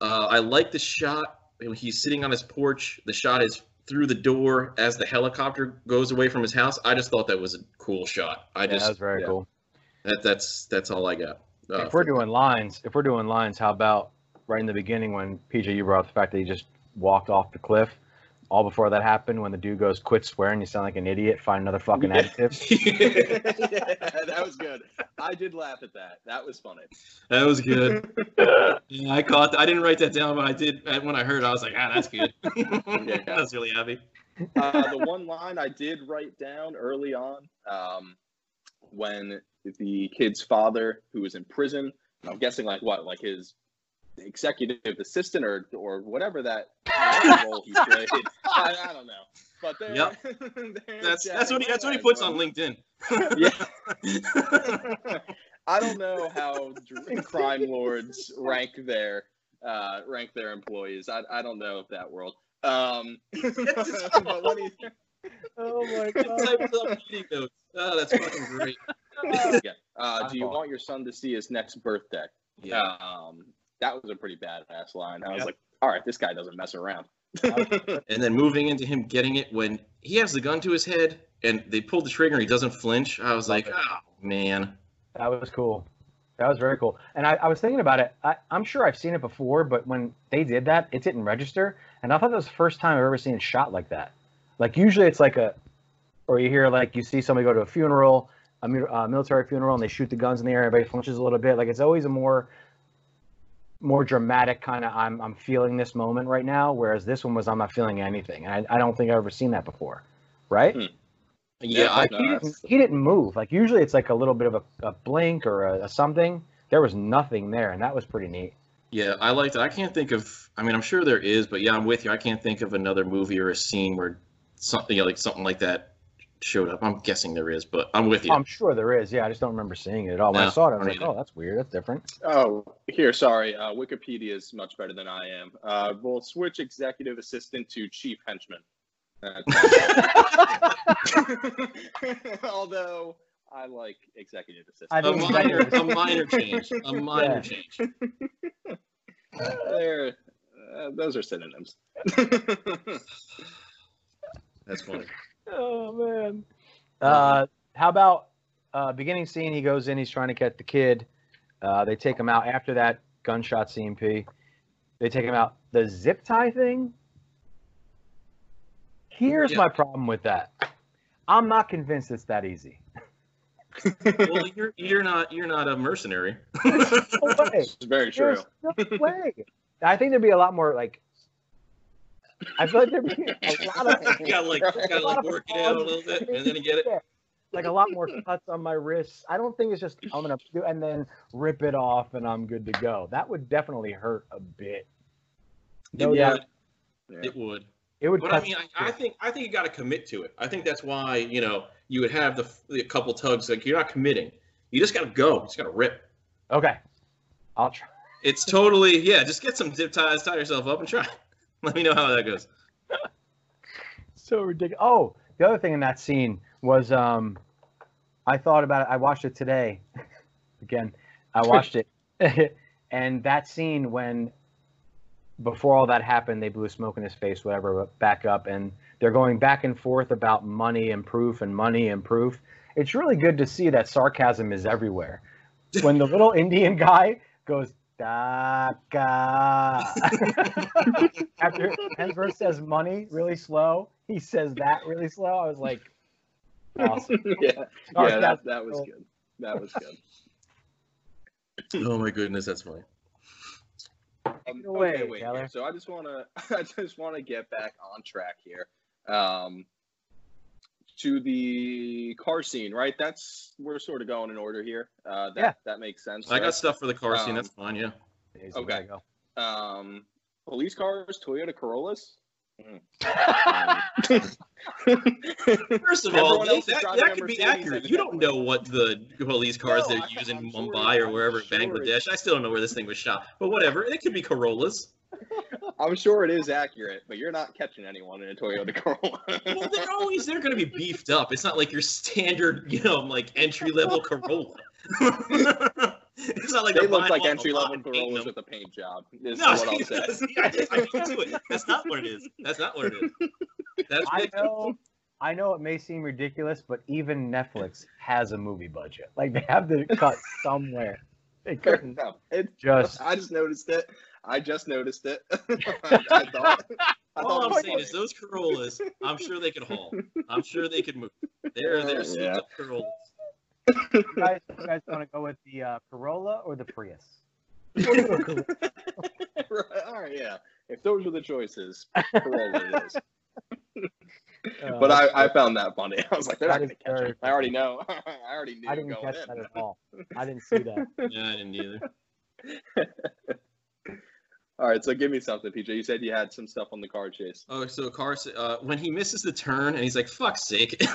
uh, I like the shot when he's sitting on his porch. The shot is through the door as the helicopter goes away from his house. I just thought that was a cool shot. I Yeah, just that was very yeah. cool. that that's that's all I got. Uh, if we're doing lines, if we're doing lines, how about right in the beginning when PJ you brought up the fact that he just walked off the cliff? All before that happened, when the dude goes, "Quit swearing, you sound like an idiot. Find another fucking Yeah. adjective." *laughs* yeah, that was good. I did laugh at that. That was funny. that was good. Yeah, I caught. I didn't write that down, but I did uh, when I heard. it, I was like, ah, that's good. *laughs* I was really happy. Uh, the one line I did write down early on um, when the kid's father, who was in prison, I'm guessing like what, like his executive assistant or or whatever that *laughs* role he played. I, I don't know, but they're, Yep. *laughs* they're That's that's what he that's what he puts bro. on LinkedIn. Yeah. *laughs* I don't know how crime lords rank their uh, rank their employees. I, I don't know if that world. Um, but when he, oh my Type it up meeting notes. Oh, that's fucking great. yeah. Uh, do you want your son to see his next birthday? Yeah. Um, that was a pretty badass line. I was Yep. like, all right, this guy doesn't mess around. *laughs* And then moving into him getting it when he has the gun to his head and they pull the trigger and he doesn't flinch. I was like, oh man. That was cool. That was very cool. And I, I was thinking about it. I, I'm sure I've seen it before, but when they did that, it didn't register. And I thought that was the first time I've ever seen a shot like that. Like usually it's like a, or you hear like you see somebody go to a funeral, a mu- uh, military funeral, and they shoot the guns in the air. Everybody flinches a little bit. Like it's always a more, more dramatic kind of. I'm I'm feeling this moment right now. Whereas this one was I'm not feeling anything. I, I don't think I've ever seen that before. Right? Hmm. Yeah, I, like he didn't, he didn't move. Like usually it's like a little bit of a, a blink or a, a something. There was nothing there, and that was pretty neat. yeah, I liked it. I can't think of. I mean, I'm sure there is, but yeah, I'm with you. I can't think of another movie or a scene where something you know, like something like that showed up. I'm guessing there is, but I'm with you. I'm sure there is. Yeah, I just don't remember seeing it at all. When I saw it, I was like, don't "Oh, that's weird. That's different." Oh, here, sorry. Uh, Wikipedia is much better than I am. Uh, we'll switch executive assistant to chief henchman. *laughs* *laughs* Although I like executive assistant. I a think minor, a minor change. A *laughs* minor Yeah. change. They're, uh, those are synonyms. That's funny. Oh man. Uh, how about uh, beginning scene? He goes in. He's trying to get the kid. Uh, they take him out after that gunshot CMP. They take him out. The zip tie thing. Here's Yeah. my problem with that. I'm not convinced it's that easy. Well, you're you're not you're not a mercenary. No way. *laughs* It's very true. There's no way. I think there'd be a lot more like. I feel like there'd be a lot of *laughs* gotta like gotta like work it out a little bit, and then you get it. Yeah. Like a lot more cuts on my wrists. I don't think it's just I'm gonna do and then rip it off and I'm good to go. That would definitely hurt a bit. It would. Yeah. It would. It would. But I mean, I, I think I think you got to commit to it. I think that's why you know you would have the, the couple tugs. Like you're not committing. You just got to go. You just got to rip. okay, I'll try. It's totally yeah. Just get some zip ties, tie yourself up, and try. *laughs* Let me know how that goes. *laughs* So ridiculous. Oh, the other thing in that scene was um, I thought about it. I watched it today. *laughs* Again, I watched it, and that scene when before all that happened, they blew smoke in his face, whatever, back up, and they're going back and forth about money and proof and money and proof. It's really good to see that sarcasm is everywhere. When the little Indian guy goes, Daka. After Hemsworth says money really slow, he says that really slow. I was like, awesome. *laughs* yeah, yeah, that, that was good. That was good. *laughs* Oh my goodness, that's funny. Um, okay, wait. Taylor. here. So I just want to, *laughs* I just want to get back on track here. Um, to the car scene, right? That's we're sort of going in order here. Uh, that Yeah. that makes sense. I got stuff for the car scene. Um, That's fine. Yeah. Okay. go. um, police cars, Toyota Corollas. *laughs* First of *laughs* all, Everyone they- else is that, that could be accurate. You don't know what the police cars No, they're I- using in I'm sure Mumbai or wherever, sure Bangladesh. I still don't know where this thing was shot. But whatever, it could be Corollas. I'm sure it is accurate, but you're not catching anyone in a Toyota Corolla. *laughs* Well, they're always they're going to be beefed up. It's not like your standard, you know, like entry level Corolla. *laughs* it's not like they look like entry level Corollas with a paint job. Is No, what I'll *laughs* say. I, just, I can't do it. That's not what it is. That's not what it is. That's I know, I know it may seem ridiculous, but even Netflix has a movie budget. Like they have to cut somewhere. They couldn't no, it, just. I just noticed it. I just noticed it. *laughs* I, *laughs* I thought. I *laughs* All thought I'm saying is those Corollas, I'm sure they could haul. I'm sure they could move. They're they're souped Yeah. up Corollas. You guys, you guys want to go with the uh, Corolla or the Prius? We'll do a Corolla. right, all right, yeah. If those were the choices, Corolla it is. Uh, But I, I found that funny. I was like, they're not gonna catch very him. I already know. I already knew I didn't going catch in. that at all. I didn't see that. Yeah, I didn't either. All right, so give me something, PJ. You said you had some stuff on the car chase. Oh, so Carson, uh, when he misses the turn and he's like, "Fuck's sake!" *laughs*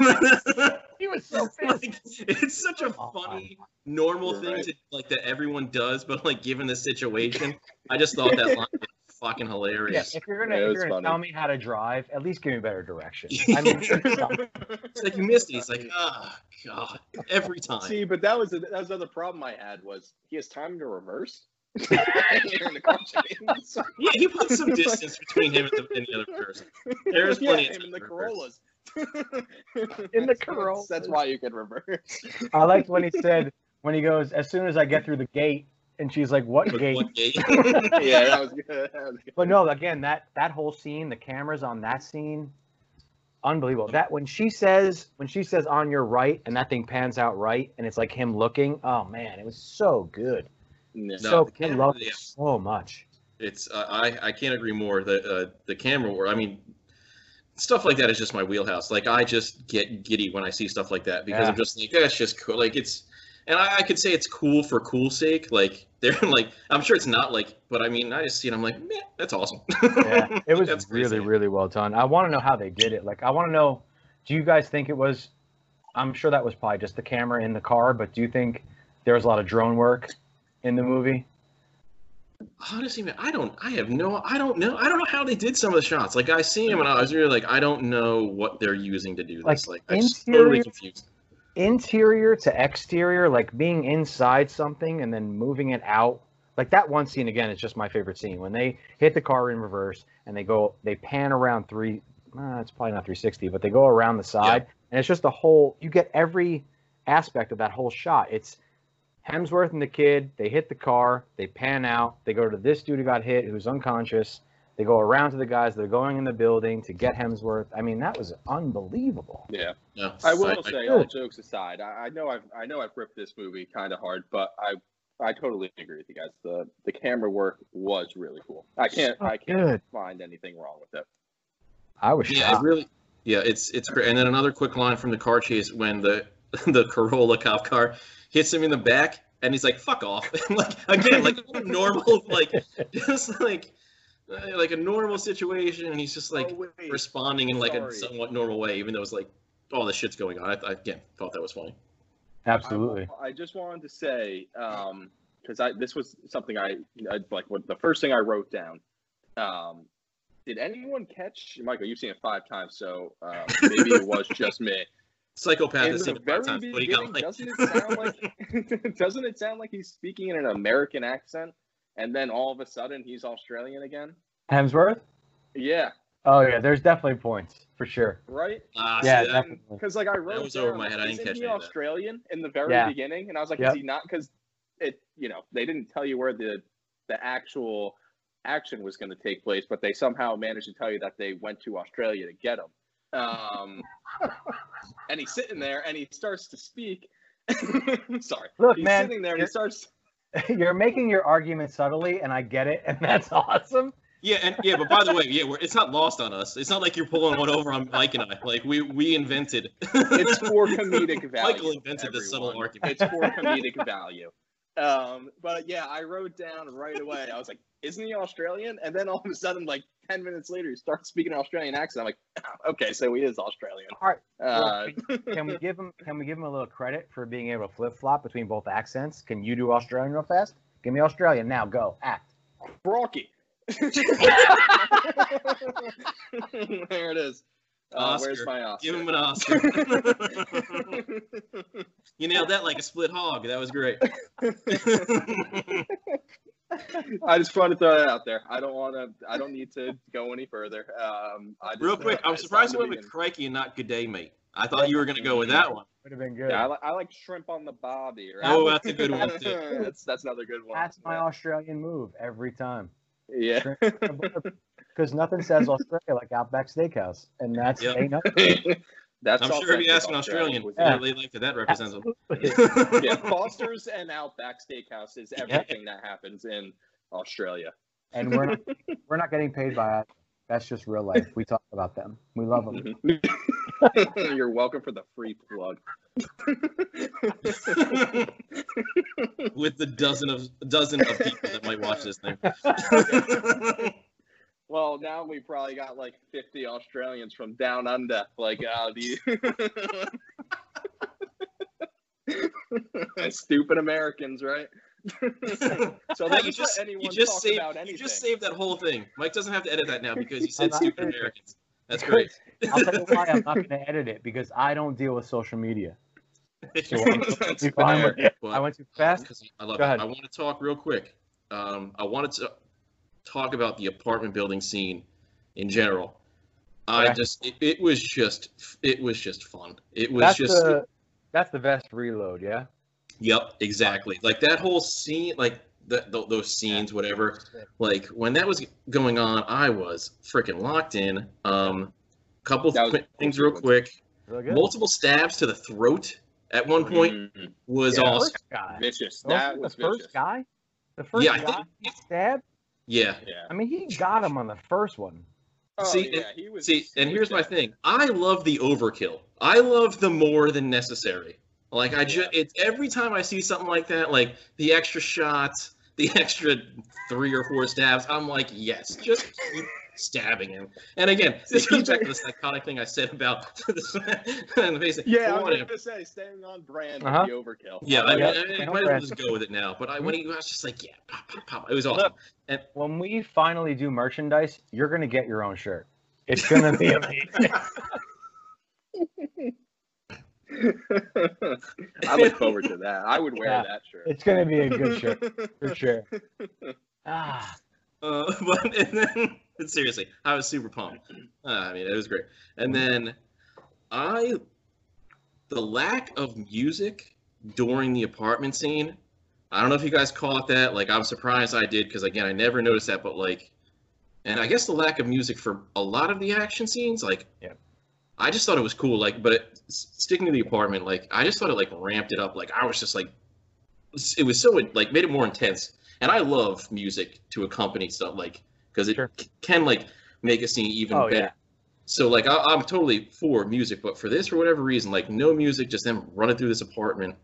He was so pissed. like, it's such a funny, normal You're thing right. to like that everyone does, but like given the situation, I just thought that line was fucking Yeah, hilarious. if you're gonna, Yeah, if you're gonna tell me how to drive, at least give me better direction. *laughs* I mean, It's like you missed it. He's like, "Oh god!" Every time. See, but that was the, that was another problem I had was he has time to reverse. You're in the car chase. Yeah, he put some distance between him and the, and the other person. There's yeah, plenty of him time in the. Corollas. In the *laughs* That's- Corollas. That's why you could reverse. I liked when he said when he goes, as soon as I get through the gate, and she's like, "What But gate?" what gate? *laughs* yeah, that was good. That was good. But no, again, that that whole scene, the cameras on that scene, unbelievable. That when she says when she says on your right, and that thing pans out right, and it's like him looking. Oh man, it was so good. No, so the camera- love it yeah. so much. It's uh, I I can't agree more. The uh, the camera work. I mean, stuff like that is just my wheelhouse. Like I just get giddy when I see stuff like that because Yeah. I'm just like that's just cool. Like it's, and I, I could say it's cool for cool sake. Like *laughs* they're like I'm sure it's not like, but I mean I just see it. I'm like, man, that's awesome. Yeah, it *laughs* was That's really crazy. really well done. I want to know how they did it. Like I want to know. Do you guys think it was? I'm sure that was probably just the camera in the car, but do you think there was a lot of drone work in the movie? Honestly, man, I don't. I have no. I don't know. I don't know how they did some of the shots. Like I see them and I was really like, I don't know what they're using to do this. Like, Like, I'm just totally interior- confused. interior to exterior, like being inside something and then moving it out. Like that one scene again is just my favorite scene when they hit the car in reverse and they go, they pan around three. Uh, it's probably not 360, but they go around the side and it's just a whole. You get every aspect of that whole shot. It's Hemsworth and the kid. They hit the car. They pan out. They go to this dude who got hit, who's unconscious. They go around to the guys that are going in the building to get Hemsworth. I mean, that was unbelievable. Yeah. No, I will I- say, all jokes aside, I, I know I've I know I've ripped this movie kind of hard, but I I totally agree with you guys. The the camera work was really cool. I can't So I can't good. find anything wrong with it. I was Yeah, shocked. it really. Yeah, it's it's great. And then another quick line from the car chase when the *laughs* the Corolla cop car hits him in the back, and he's like, "Fuck off!" *laughs* And like again, like a normal, like *laughs* just like uh, like a normal situation, and he's just like Oh, wait. responding in like a somewhat normal way, even though it's like all this shit's going on. I, I again thought that was funny. Absolutely. I, I just wanted to say, because I this was something I, I like. What the first thing I wrote down. Um, did anyone catch Michael? You've seen it five times, so uh, maybe it was just me. Psychopath In has the seen it very five times. What do you got, like? doesn't it sound like *laughs* doesn't it sound like he's speaking in an American accent, and then all of a sudden he's Australian again? Hemsworth. Yeah, Oh yeah, there's definitely points for sure. right. Ah, Yeah, see, that- definitely. Because like I wrote was over my head. I didn't catch he that. Australian in the very Yeah. beginning? And I was like, Yep. is he not? Because it, you know, they didn't tell you where the the actual action was going to take place, but they somehow managed to tell you that they went to Australia to get him. Um, and he's sitting there, and he starts to speak. *laughs* Sorry, Look, he's man, sitting there, and you're- he starts. *laughs* You're making your argument subtly, and I get it, and that's *laughs* awesome. Yeah, and yeah, but by the way, yeah, we're, it's not lost on us. It's not like you're pulling one over on Mike and I. Like we we invented. It's for comedic value. Michael invented the subtle argument. It's for comedic value. Um, but yeah, I wrote down right away. I was like, "Isn't he Australian?" And then all of a sudden, like ten minutes later, he starts speaking an Australian accent. I'm like, "Ah, *laughs* "Okay, so he is Australian." All right. Uh, *laughs* Can we give him? Can we give him a little credit for being able to flip flop between both accents? Can you do Australian real fast? Give me Australian now. Go act. Brocky. *laughs* there it is. Uh, where's my Oscar? Give him an Oscar. you nailed that like a split hog. That was great. I just wanted to throw that out there. I don't want to. I don't need to go any further. Um, I just, Real quick, I'm surprised you time went to with begin. crikey and not good day, mate. I thought you were gonna go with that one. Would have been good. Yeah, I, li- I like shrimp on the bobby. Right? Oh, that's a good one, too. *laughs* that's that's another good one. That's my Australian move every time. Yeah. Because nothing says *laughs* Australia like Outback Steakhouse, and that's Yep. *laughs* ain't nothing. that's I'm sure if you ask an Australian, Yeah. they like that that represents them. Absolutely. *laughs* *laughs* yeah, Foster's and Outback Steakhouse is everything that happens in Australia. and we're not, we're not getting paid by it. That's just real life. We talk about them. We love them. Mm-hmm. *laughs* You're welcome for the free plug. with the dozen of dozen of people that might watch this thing. Well, now we probably got like 50 Australians from down under. Like, uh, the *laughs* stupid Americans, right? *laughs* so they you just, you just talk saved about you just saved that whole thing. Mike doesn't have to edit that now because you *laughs* said stupid. Americans. That's great. I'll tell you why I'm not going to edit it because I don't deal with social media. So I'm That's with fair. I went too fast. because I love Go it. ahead. I want to talk real quick. Um, I wanted to talk about the apartment building scene in general. I Okay. just it, it was just it was just fun. It was That's just the that's the best reload. Yeah. yep exactly like that whole scene like the, the, those scenes whatever like when that was going on I was freaking locked in. Um, couple That was things real quick. Really good. Multiple stabs to the throat at one point Mm, was Yeah, awesome. First guy. vicious. Wasn't That it was the first vicious. guy. The first Yeah, guy think- stabbed. Yeah. Yeah. I mean, he got him on the first one. Oh, See, yeah, he was. See, and was here's my thing. I love the overkill. I love the more than necessary. Like I just, it's every time I see something like that, like the extra shots, the *laughs* extra three or four stabs. I'm like, yes, just keep stabbing him. And again, *laughs* this goes back to the psychotic thing I said about *laughs* the face. Yeah, I But was gonna say staying on brand Uh-huh. the overkill. Yeah, I, mean, it. I, I might as well just go with it now. But I, when he I was just like, yeah, pop, pop, pop. It was awesome. And when we finally do merchandise, you're gonna get your own shirt. It's gonna be amazing. *laughs* I look forward to that. I would wear Yeah. that shirt. it's gonna be a good shirt for sure. Ah, Uh, but and then but *laughs* seriously, I was super pumped. *laughs* Uh, I mean, it was great. And then I, the lack of music during the apartment scene. I don't know if you guys caught that. Like, I'm surprised I did because again, I never noticed that. But like, and I guess the lack of music for a lot of the action scenes, like, Yeah. I just thought it was cool. Like, but it, sticking to the apartment, like, I just thought it like ramped it up. Like, I was just like, it was so like made it more intense. And I love music to accompany stuff like because it Sure. can like make a scene even Oh, better. yeah. So like I, I'm totally for music, but for this for whatever reason, like no music, just them running through this apartment.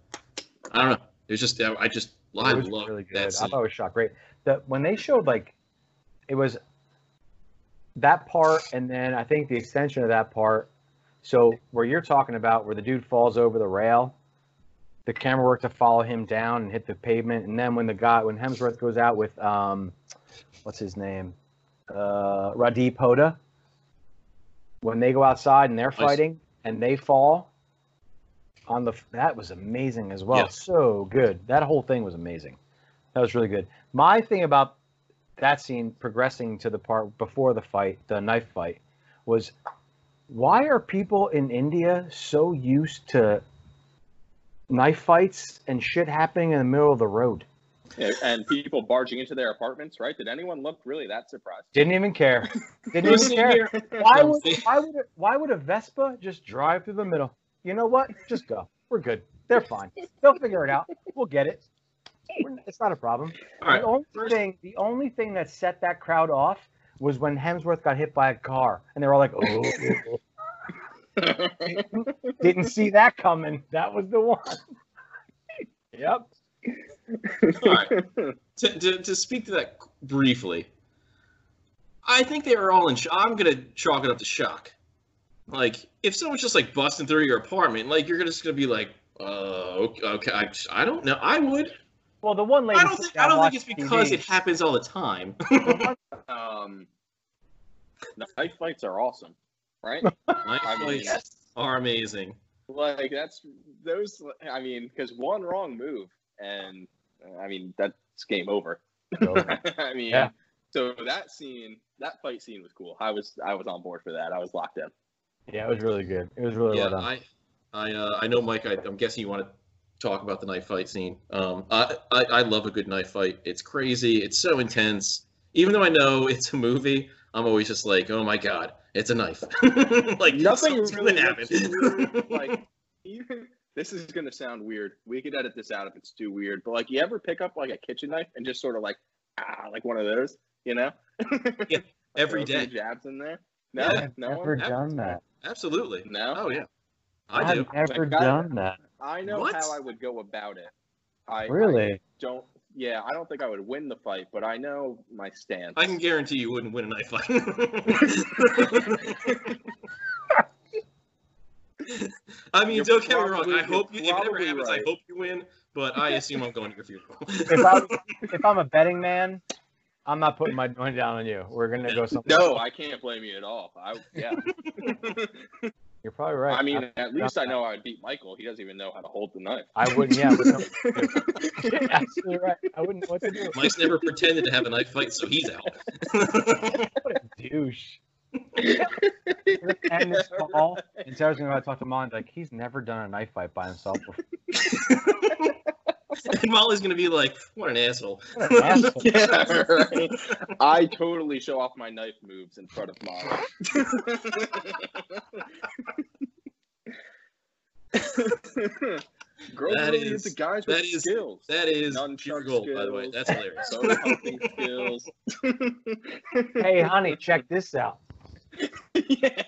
I don't know. It was just I just I love really good. that I thought it was shot great. The when they showed like, it was that part, and then I think the extension of that part. So where you're talking about, where the dude falls over the rail, the camera work to follow him down and hit the pavement, and then when the guy, when Hemsworth goes out with um, what's his name, uh, Randeep Hooda, when they go outside and they're fighting and they fall on the that was amazing as well. Yeah. so good. That whole thing was amazing. That was really good. My thing about that scene progressing to the part before the fight, the knife fight, was why are people in India so used to knife fights and shit happening in the middle of the road? Yeah, and people barging into their apartments, right? Did anyone look really that surprised? Didn't even care. *laughs* Didn't even care. Why *laughs* would why would it, why would a Vespa just drive through the middle? You know what? Just go. We're good. They're fine. They'll figure it out. We'll get it. We're- It's not a problem. All right. The only first- thing, the only thing that set that crowd off was when Hemsworth got hit by a car, and they were all like, "Oh, *laughs* didn't see that coming." That was the one. yep. All right. *laughs* to, to, to speak to that briefly, I think they were all in. Sh- I'm gonna chalk it up to shock. Like, if someone's just like busting through your apartment, like you're just gonna be like, uh, okay, okay I, I don't know. I would. Well, the one lady. I don't think. I don't think it's because TV. it happens all the time. *laughs* *laughs* um, knife fights are awesome, right? Knife I mean, fights are amazing. like that's those. I mean, because one wrong move, and I mean that's game over. *laughs* I mean, Yeah. so that scene, that fight scene was cool. I was I was on board for that. I was locked in. Yeah, it was really good. It was really yeah, well done. I, I, uh, I know, Mike. I, I'm guessing you want to talk about the knife fight scene. Um, I, I, I love a good knife fight. It's crazy. It's so intense. Even though I know it's a movie, I'm always just like, oh my god, it's a knife. *laughs* like Nothing something's really gonna looks happen. weird. Like *laughs* even this is gonna sound weird. We could edit this out if it's too weird. But like, you ever pick up like a kitchen knife and just sort of like ah, like one of those, you know? *laughs* Yeah, every Throw day. jabs in there. No, Yeah. no never one. done that. Absolutely. No. Oh yeah, I do. I've never Like, I- done that. I know What? how I would go about it. I I Really? don't. Yeah, I don't think I would win the fight, but I know my stance. I can guarantee you wouldn't win a knife fight. *laughs* *laughs* I mean, You're don't get me wrong. I hope you, if you're it ever probably happens, I hope you win. But I assume I'm going to your funeral. *laughs* If I if I'm a betting man, I'm not putting my money down on you. We're gonna go something. no, I can't blame you at all. I yeah. *laughs* You're probably right. I mean, at least I know I'd beat Michael. He doesn't even know how to hold the knife. I wouldn't. Yeah, I wouldn't know what to do. absolutely right. I wouldn't know what to do. Mike's never pretended to have a knife fight, so he's out. What a douche. End this call, and Sarah's gonna go talk to Mom. Like he's never done a knife fight by himself before. *laughs* and Molly's gonna be like, "What an asshole." What an asshole. *laughs* yeah, right. *laughs* I totally show off my knife moves in front of Molly. Girls That really is- into guys with that is- skills. That is Nunchuck pure gold, by the way. That's hilarious. Bow skills. Hey, honey, check this out. Yeah.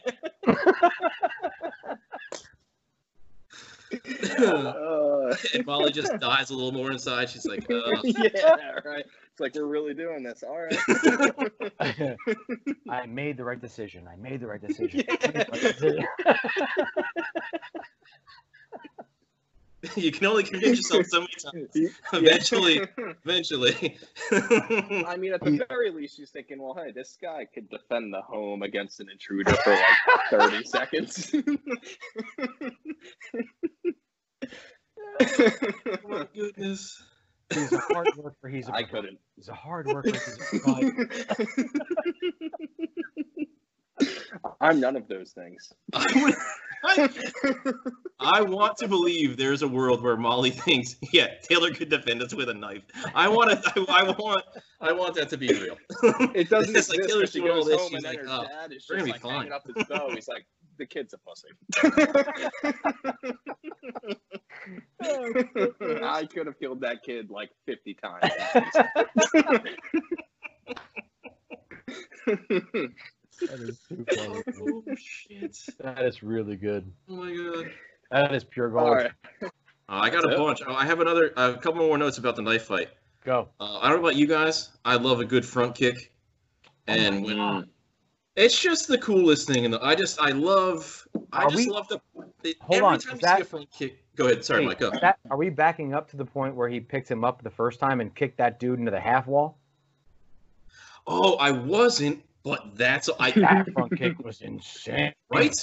Uh, and Molly just dies a little more inside. She's like, uh, *laughs* yeah, right. It's like we're really doing this. All right. *laughs* I made the right decision. I made the right *laughs* decision. Yeah. *laughs* you can only convince yourself so many times. *laughs* Eventually, *laughs* eventually. I mean, at the very least, she's thinking, well, hey, this guy could defend the home against an intruder for like 30 seconds. oh my goodness. He's a hard worker. He's a I couldn't. He's a hard worker. He's a provider. I'm none of those things. I, would, I, I want to believe there's a world where Molly thinks, yeah, Taylor could defend us with a knife. I want to. I, I want. I want that to be real. It doesn't *laughs* It's like exist. Taylor's but she doing all goes this, home she's and then like, her "Oh, dad is we're just gonna be like fine." hanging up his bow. He's like, the kid's a pussy. *laughs* I could have killed that kid like 50 times. *laughs* That is too funny. *laughs* oh shit! That is really good. Oh my god. That is pure gold. All right. Uh, I got a it? bunch. Oh, I have another, a couple more notes about the knife fight. Go. Uh, I don't know about you guys. I love a good front kick, and when God. it's just the coolest thing. And I just, I love, I Are just we- love the. It, Hold every on, time is you see a front kick, go ahead. Sorry, Hey, Mike. Go. that- are we backing up to the point where he picked him up the first time and kicked that dude into the half wall? Oh, I wasn't, but that's I *laughs* That front kick was insane. right.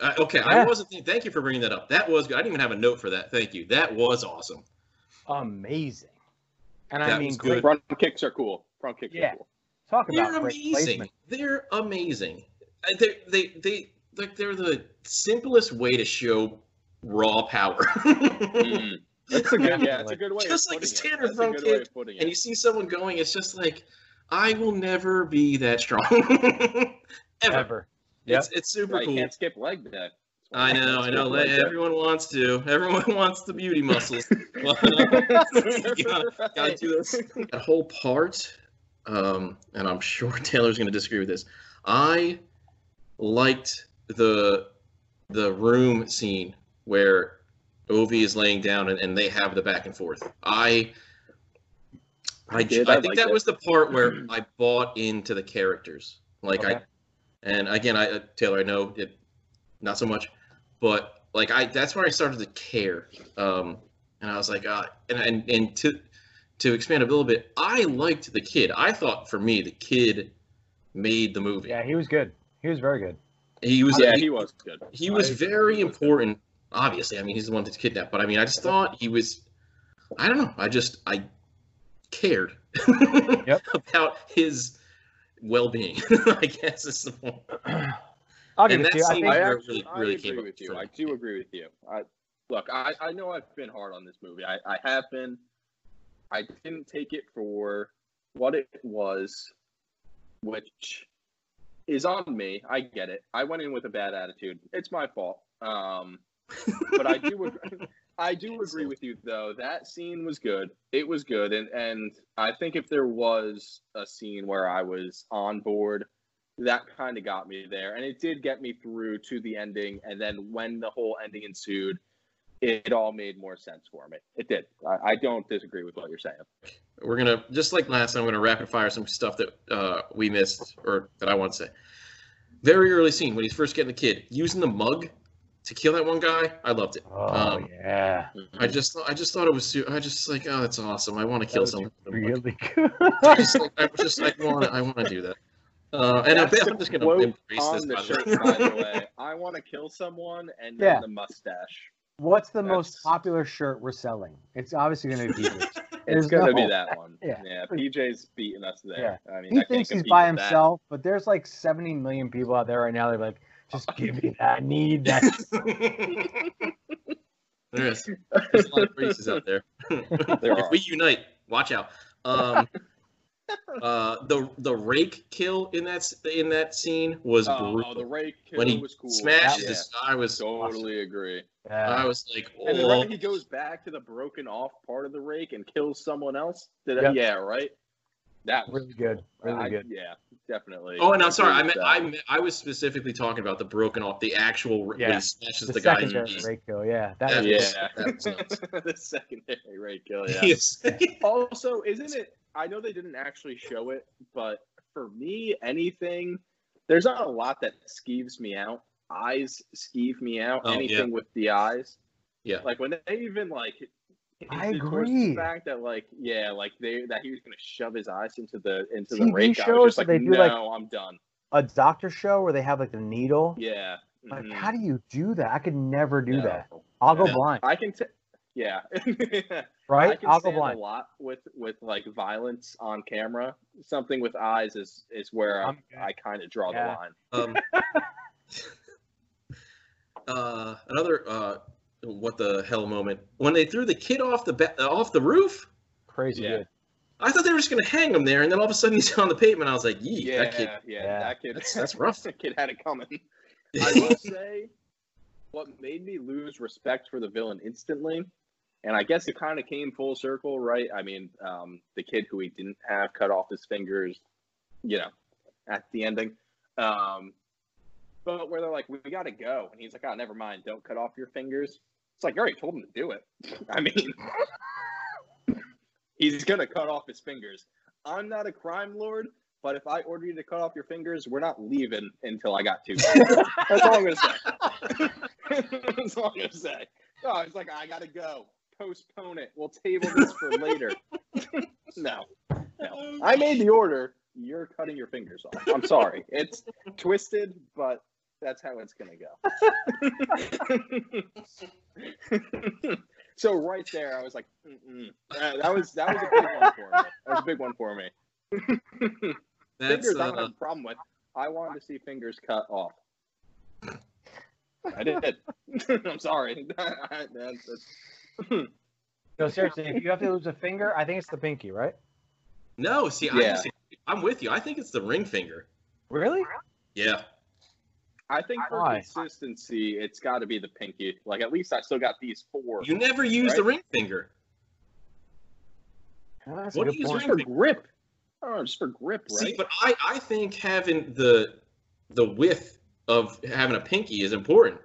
Uh, okay, I wasn't. Thank you for bringing that up. That was good. I didn't even have a note for that. Thank you. That was awesome. Amazing. And I mean, good. Front kicks are cool. Front kicks Yeah. are cool. Talk They're about amazing. They're amazing. Uh, They they they like they're the simplest way to show raw power. Mm. That's a good, yeah, it's a *laughs* good way. Just of like a standard front a kick, and you see someone going, it's just like, I will never be that strong. *laughs* Ever. Ever. It's it's super Right, cool. can't skip leg day. I know, I know. leg day. Everyone wants to. Everyone *laughs* wants the beauty muscles. Well, *laughs* gotta, gotta do this. That whole part, um, and I'm sure Taylor's going to disagree with this. I liked the the room scene where Ovi is laying down and, and they have the back and forth. I I, did, I I think that it. was the part where *clears throat* I bought into the characters. Like I and again, I uh, Taylor, I know it, not so much, but like I, that's where I started to care. Um, and I was like, uh, and and and to to expand a little bit, I liked the kid. I thought for me, the kid made the movie. Yeah, he was good. He was very good. He was, Yeah, he, he was good. he was I- very he was good. important. Obviously, I mean, he's the one that's kidnapped. But I mean, I just thought he was. I don't know. I just I cared Yep. *laughs* about his well-being. *laughs* I guess is the point. I'll give And it to you. that I think I actually, really- I really agree came up with you. for I me. do agree with you. I look, I, I know I've been hard on this movie. I, I have been. I didn't take it for what it was, which is on me. I get it. I went in with a bad attitude. It's my fault. Um, but I do *laughs* agree, I do agree with you though. That scene was good. It was good, and and I think if there was a scene where I was on board, that kind of got me there, and it did get me through to the ending. And then when the whole ending ensued, it all made more sense for me. It did. I, I don't disagree with what you're saying. we're gonna just like last time. We're gonna rapid fire some stuff that uh, we missed or that I want to say. Very early scene when he's first getting the kid using the mug to kill that one guy. I loved it. Oh Um, yeah, I just I just thought it was su- I just like oh that's awesome. I want to kill someone. really *laughs* good. I just like, I just I want I want to do that. Uh, and I bet I'm just gonna embrace on this. the by shirt, the by the way. way. *laughs* I want to kill someone, and Yeah. the mustache. What's the most popular shirt we're selling? It's obviously going to be *laughs* this. It's gonna no- be that one. Yeah. yeah. PJ's beating us there. I mean, He I can't thinks he's by with that. himself, but there's like 70 million people out there right now. They're like, just give me that. I need that. *laughs* there is. There's a lot of races out there. *laughs* There if are. we unite, watch out. Um, uh, the the rake kill in that in that scene was Oh, brutal. the rake kill when he was cool. smashes yeah, this, I was totally agree. I was like, And then oh, right when he goes back to the broken off part of the rake and kills someone else. Did I- yeah, right. That was really good. Really I- good. Yeah, definitely. oh, and I'm sorry, I meant, that. I meant, I was specifically talking about the broken off, the actual when Yeah. he smashes The, the, guy's secondary knees. rake kill. Yeah. That That was was- Yeah, *laughs* that *laughs* the secondary rake kill. Yeah. Yes. *laughs* also, isn't it? I know they didn't actually show it, but for me, anything there's not a lot that skeeves me out. Eyes skeeve me out. Oh, anything with the eyes. Yeah. Like when they even like. I agree. The fact that like yeah, like they that he was gonna shove his eyes into the into the TV rake. I shows, was just like, they do, no, like- I'm done. a doctor show where they have like the needle. Yeah. Like, mhm. how do you do that? I could never do No. that. I'll go Yeah. blind, I can. T- yeah. *laughs* I right? can I'll go stand a blind. lot with with like violence on camera. Something with eyes is is where I, I'm good. I kind of draw Yeah. the line. Um, *laughs* *laughs* uh, another uh, what the hell moment when they threw the kid off the ba- off the roof. Crazy Yeah. good. I thought they were just gonna hang him there, and then all of a sudden he's on the pavement. I was like, "Yee, Yeah, that kid." yeah, Yeah. that kid. That's- that's rough. *laughs* that kid had it coming. *laughs* I will say, what made me lose respect for the villain instantly, and I guess it kind of came full circle, right? I mean, um, the kid who he didn't have cut off his fingers, you know, at the ending. Um, but where they're like, "We got to go," and he's like, "Oh, never mind. Don't cut off your fingers." It's like you already told him to do it. *laughs* I mean, *laughs* he's gonna cut off his fingers. I'm not a crime lord, but if I order you to cut off your fingers, we're not leaving until I got two. *laughs* That's all I'm gonna say. That's all I'm gonna say. No, it's like I gotta go. Postpone it. We'll table this for later. no, no. Oh, I made the order. You're cutting your fingers off. I'm sorry. It's twisted, but that's how it's gonna go. *laughs* so right there, I was like, Mm-mm. Uh, that was that was a big one for me. That was a big one for me. *laughs* That's fingers I don't uh, have a problem with. I wanted to see fingers cut off. I did. *laughs* I'm sorry. That's- that's- No, seriously, if you have to lose a finger, I think it's the pinky, right? no. See, Yeah. I'm with you. I think it's the ring finger. Really? Yeah. I think for Why? consistency, it's got to be the pinky. Like at least I still got these four. You never use the ring finger. That's What do you point. just for grip. Oh, don't just for grip, right? See, but I, I think having the the width of having a pinky is important.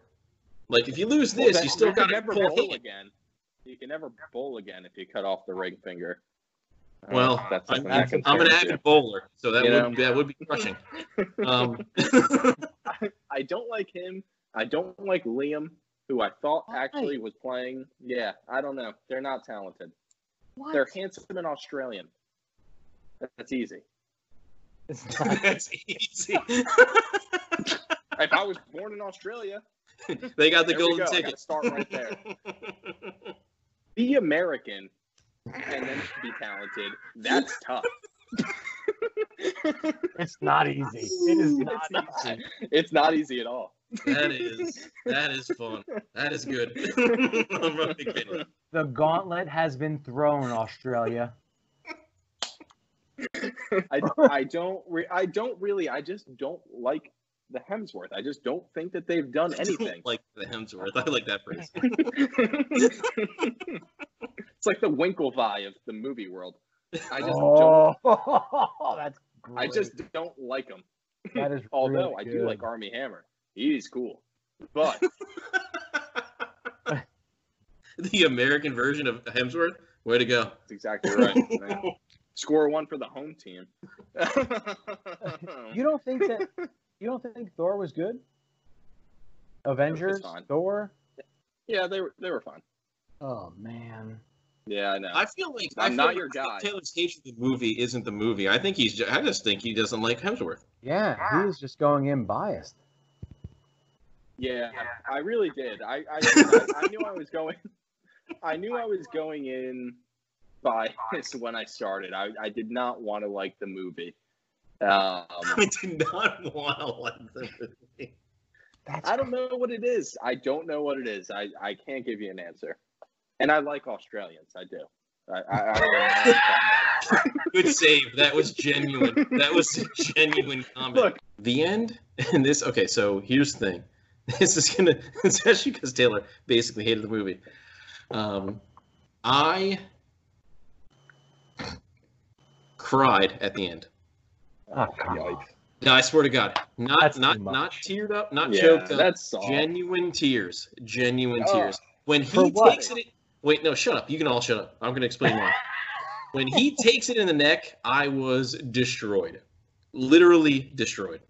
Like if you lose Well, this, then you still got to never pull bowl again. You can never bowl again if you cut off the ring finger. I don't know Well, if that's I'm, I can I'm an avid bowler, so that You would know? that would be crushing. *laughs* Um, *laughs* to. I don't like him. I don't like Liam, who I thought Why? actually was playing. Yeah, I don't know. They're not talented. What? They're handsome and Australian. That's easy. It's *laughs* that's easy. If I was born in Australia, they got the There golden go. Ticket. gotta start right there. be American and then be talented. That's *laughs* tough. It's not easy. It is not it's not. easy. *laughs* It's not easy at all. that is that is fun. That is good. *laughs* I'm not kidding. The gauntlet has been thrown, Australia. I, I don't re- I don't really I just don't like the Hemsworth. I just don't think that they've done anything. like the Hemsworth. I like that phrase. It's like the Winklevi of the movie world. I just don't oh, *laughs* that's great. I just don't like him. that is *laughs* Although really I do like Armie Hammer. He's cool. But *laughs* the American version of Hemsworth. Way to go. that's exactly right. Score one for the home team. You don't think that? You don't think Thor was good? Avengers, fine. Thor. yeah, they were they were fun. Oh man. Yeah, I know. I feel like I'm feel not like your guy. Taylor's hatred of the movie isn't the movie. I think he's. Just, I just think he doesn't like Hemsworth. Yeah, he was just going in biased. Yeah, I really did. I I, *laughs* I, I knew I was going. I knew I was going in biased when I started. I, I did not want to like the movie. Um, *laughs* I did not want to like the movie. That's I don't know what it is. I don't know what it is. I, I can't give you an answer. And I like Australians. I do. I, I, I don't have *laughs* a Good save. That was genuine. That was a genuine comment. Look. the end and this. Okay, so here's the thing. *laughs* This is gonna, *laughs* especially because Taylor basically hated the movie. Um, I cried at the end. Oh, come on. Yikes. No, I swear to God, not That's not not teared up, not Yeah, choked up. that's soft. genuine tears, genuine Oh. tears. When For he what? takes it, wait, no, shut up. You can all shut up. I'm gonna explain why. *laughs* when he takes it in the neck, I was destroyed, literally destroyed.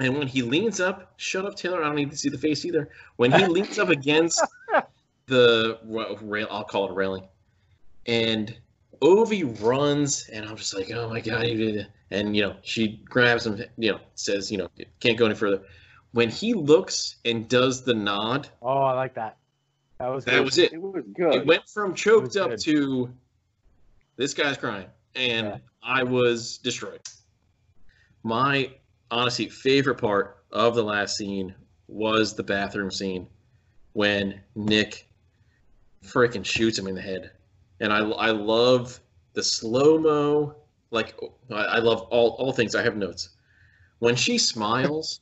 And when he leans up, shut up, Taylor. I don't need to see the face either. When he leans up against *laughs* the ra- rail, I'll call it a railing, and Ovi runs, and I'm just like, oh my god, you did it. And you know, she grabs him, you know, says, you know, can't go any further. When he looks and does the nod, Oh, I like that. That was that good. was it. It was good. It went from choked up good. to this guy's crying, and Yeah. I was destroyed. My honestly favorite part of the last scene was the bathroom scene when Nick freaking shoots him in the head, and I I love the slow mo. Like I I love all all things. I have notes. When she smiles,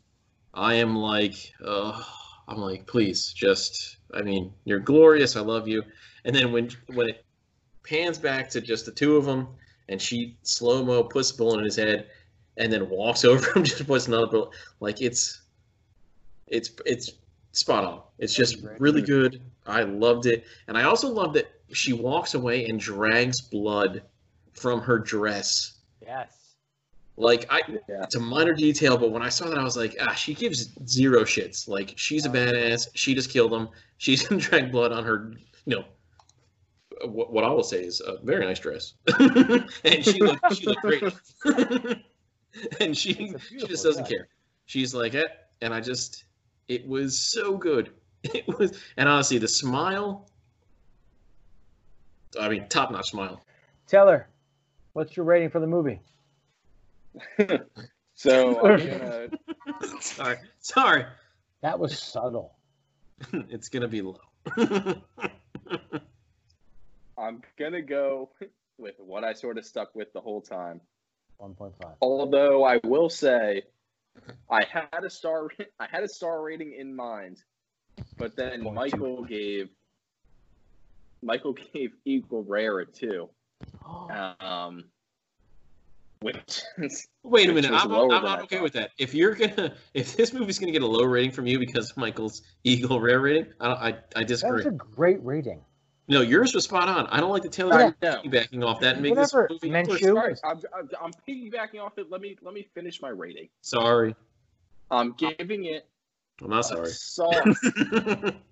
I am like, uh, I'm like, please, just. I mean, you're glorious. I love you. And then when when it pans back to just the two of them, and she slow mo puts a bullet in his head, and then walks *laughs* over him, just puts another bullet. Like it's, it's it's spot on. It's just really good. I loved it, and I also love that she walks away and drags blood from her dress. Yes. Like I, Yeah. it's a minor detail, but when I saw that, I was like, ah, she gives zero shits. Like she's a badass. She just killed him. *laughs* She's gonna drag blood on her. You know, what, what I will say is a very nice dress, *laughs* and she looked she looked great. *laughs* and she she just doesn't dress. care. She's like, eh, and I just, it was so good. It was, and honestly, the smile. I mean, top notch smile. Taylor, What's your rating for the movie? *laughs* so I'm gonna, Sorry, sorry. That was subtle. *laughs* it's gonna be low. *laughs* I'm gonna go with what I sort of stuck with the whole time. 1.5. Although I will say, I had a star, I had a star rating in mind, but then Point two. Michael gave, Michael gave Equal Rare a two, *gasps* um, which is *laughs* Wait a minute, was I'm, I'm not I okay with that. If you're gonna, *laughs* if this movie's gonna get a low rating from you because of Michael's *laughs* Eagle Rare rating, I don't, I, I disagree. was a great rating. No, yours was spot on. I don't like the Taylor I Swift know. backing off that and make Whatever, this movie. Mensch. push- Sorry, I'm, I'm, I'm piggybacking off it. Let me let me finish my rating. Sorry, I'm giving it I'm not a sorry. soft,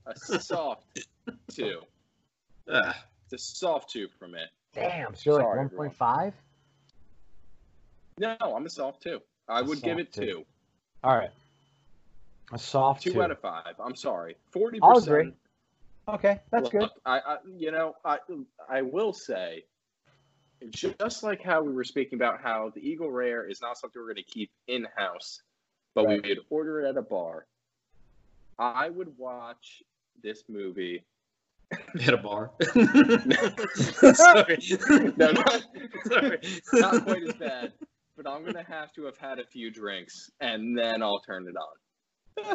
a soft two. ah, It's a soft two from it. Damn, so you're Sorry, like 1.5? No, I'm a soft two. I A would give it two. two. All right. A soft Two two. out of five. I'm sorry. Forty I'll percent. agree. Okay, that's good. I, I, you know, I, I will say, just like how we were speaking about how the Eagle Rare is not something we're going to keep in house, but Right. we would order it at a bar. I would watch this movie. *laughs* at a bar. *laughs* Sorry. *laughs* No, not, Sorry. not quite as bad, but I'm going to have to have had a few drinks and then I'll turn it on.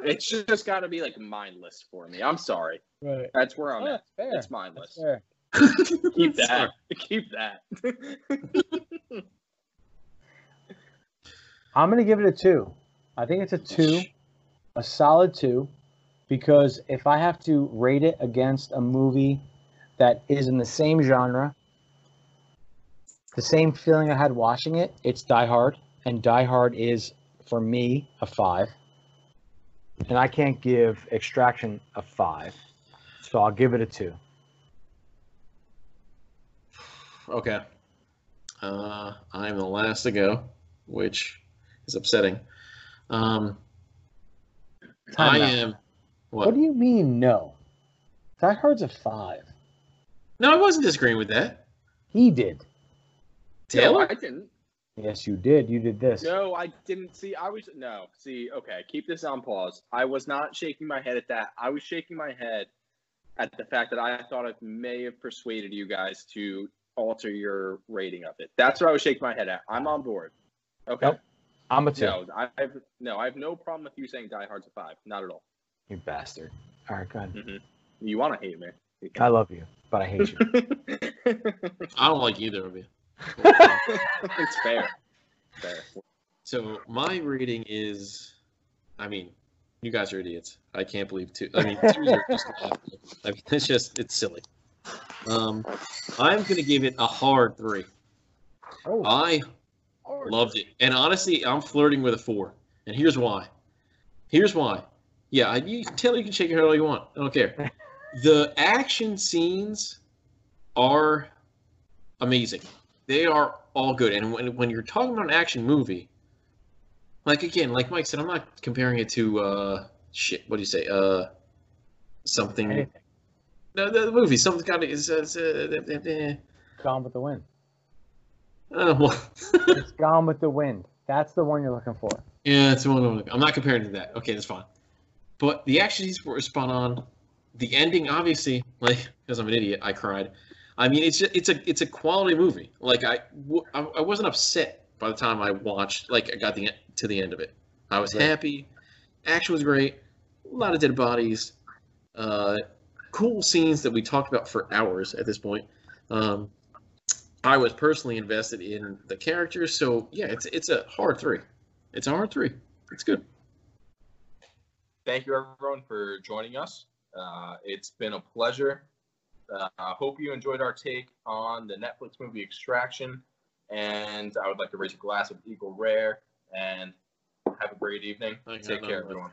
It's just got to be like mindless for me. I'm sorry. Right. That's where I'm Oh, at. that's fair. It's mindless. Fair. *laughs* *laughs* Keep that. Keep that. *laughs* I'm going to give it a two. I think it's a two, a solid two, because if I have to rate it against a movie that is in the same genre, the same feeling I had watching it, it's Die Hard, and Die Hard is for me a five, and I can't give Extraction a five, so I'll give it a two. Okay. Uh, I'm the last to go, which is upsetting. Um, Time I out. am. What What? do you mean no? Die Hard's a five. No, I wasn't disagreeing with that. He did. No, Taylor? I didn't. Yes, you did. You did this. No, I didn't. See, I was no. See, okay, keep this on pause. I was not shaking my head at that. I was shaking my head at the fact that I thought it may have persuaded you guys to alter your rating of it. That's what I was shaking my head at. I'm on board. Okay. Nope. I'm a two. No, I have no. I have no problem with you saying Die Hard's a five. Not at all. You bastard. All right, go ahead. Mm-hmm. You want to hate me? I love you, but I hate you. *laughs* I don't like either of you. *laughs* it's fair. Fair. So my rating is, I mean, you guys are idiots. I can't believe two. I mean, twos are just laughable. I mean, it's just it's silly. Um, I'm gonna give it a hard three. Oh, I loved it, and honestly, I'm flirting with a four, and here's why. Here's why. Yeah, I, you can tell you can shake your head all you want. I don't care. *laughs* the action scenes are amazing. They are all good, and when when you're talking about an action movie, like again, like Mike said, I'm not comparing it to uh shit. What do you say? Uh, something. Anything. No, the, the movie. Something's got to. Is, uh, Gone with the Wind. uh, well, *laughs* It's Gone with the Wind. That's the one you're looking for. Yeah, it's the one. I'm- I'm not comparing to that. Okay, that's fine. But the action scenes were spot on. The ending, obviously, like because I'm an idiot, I cried. I mean, it's it's a it's a quality movie. Like I, I wasn't upset by the time I watched. Like I got the to the end of it. I was Right. happy. Action was great. A lot of dead bodies. Uh, cool scenes that we talked about for hours at this point. Um, I was personally invested in the characters, so yeah, it's it's a hard three. It's a hard three. It's good. Thank you, everyone, for joining us. Uh, it's been a pleasure. Uh, I hope you enjoyed our take on the Netflix movie Extraction. And I would like to raise a glass of Eagle Rare and have a great evening. Thank. Take care, everyone.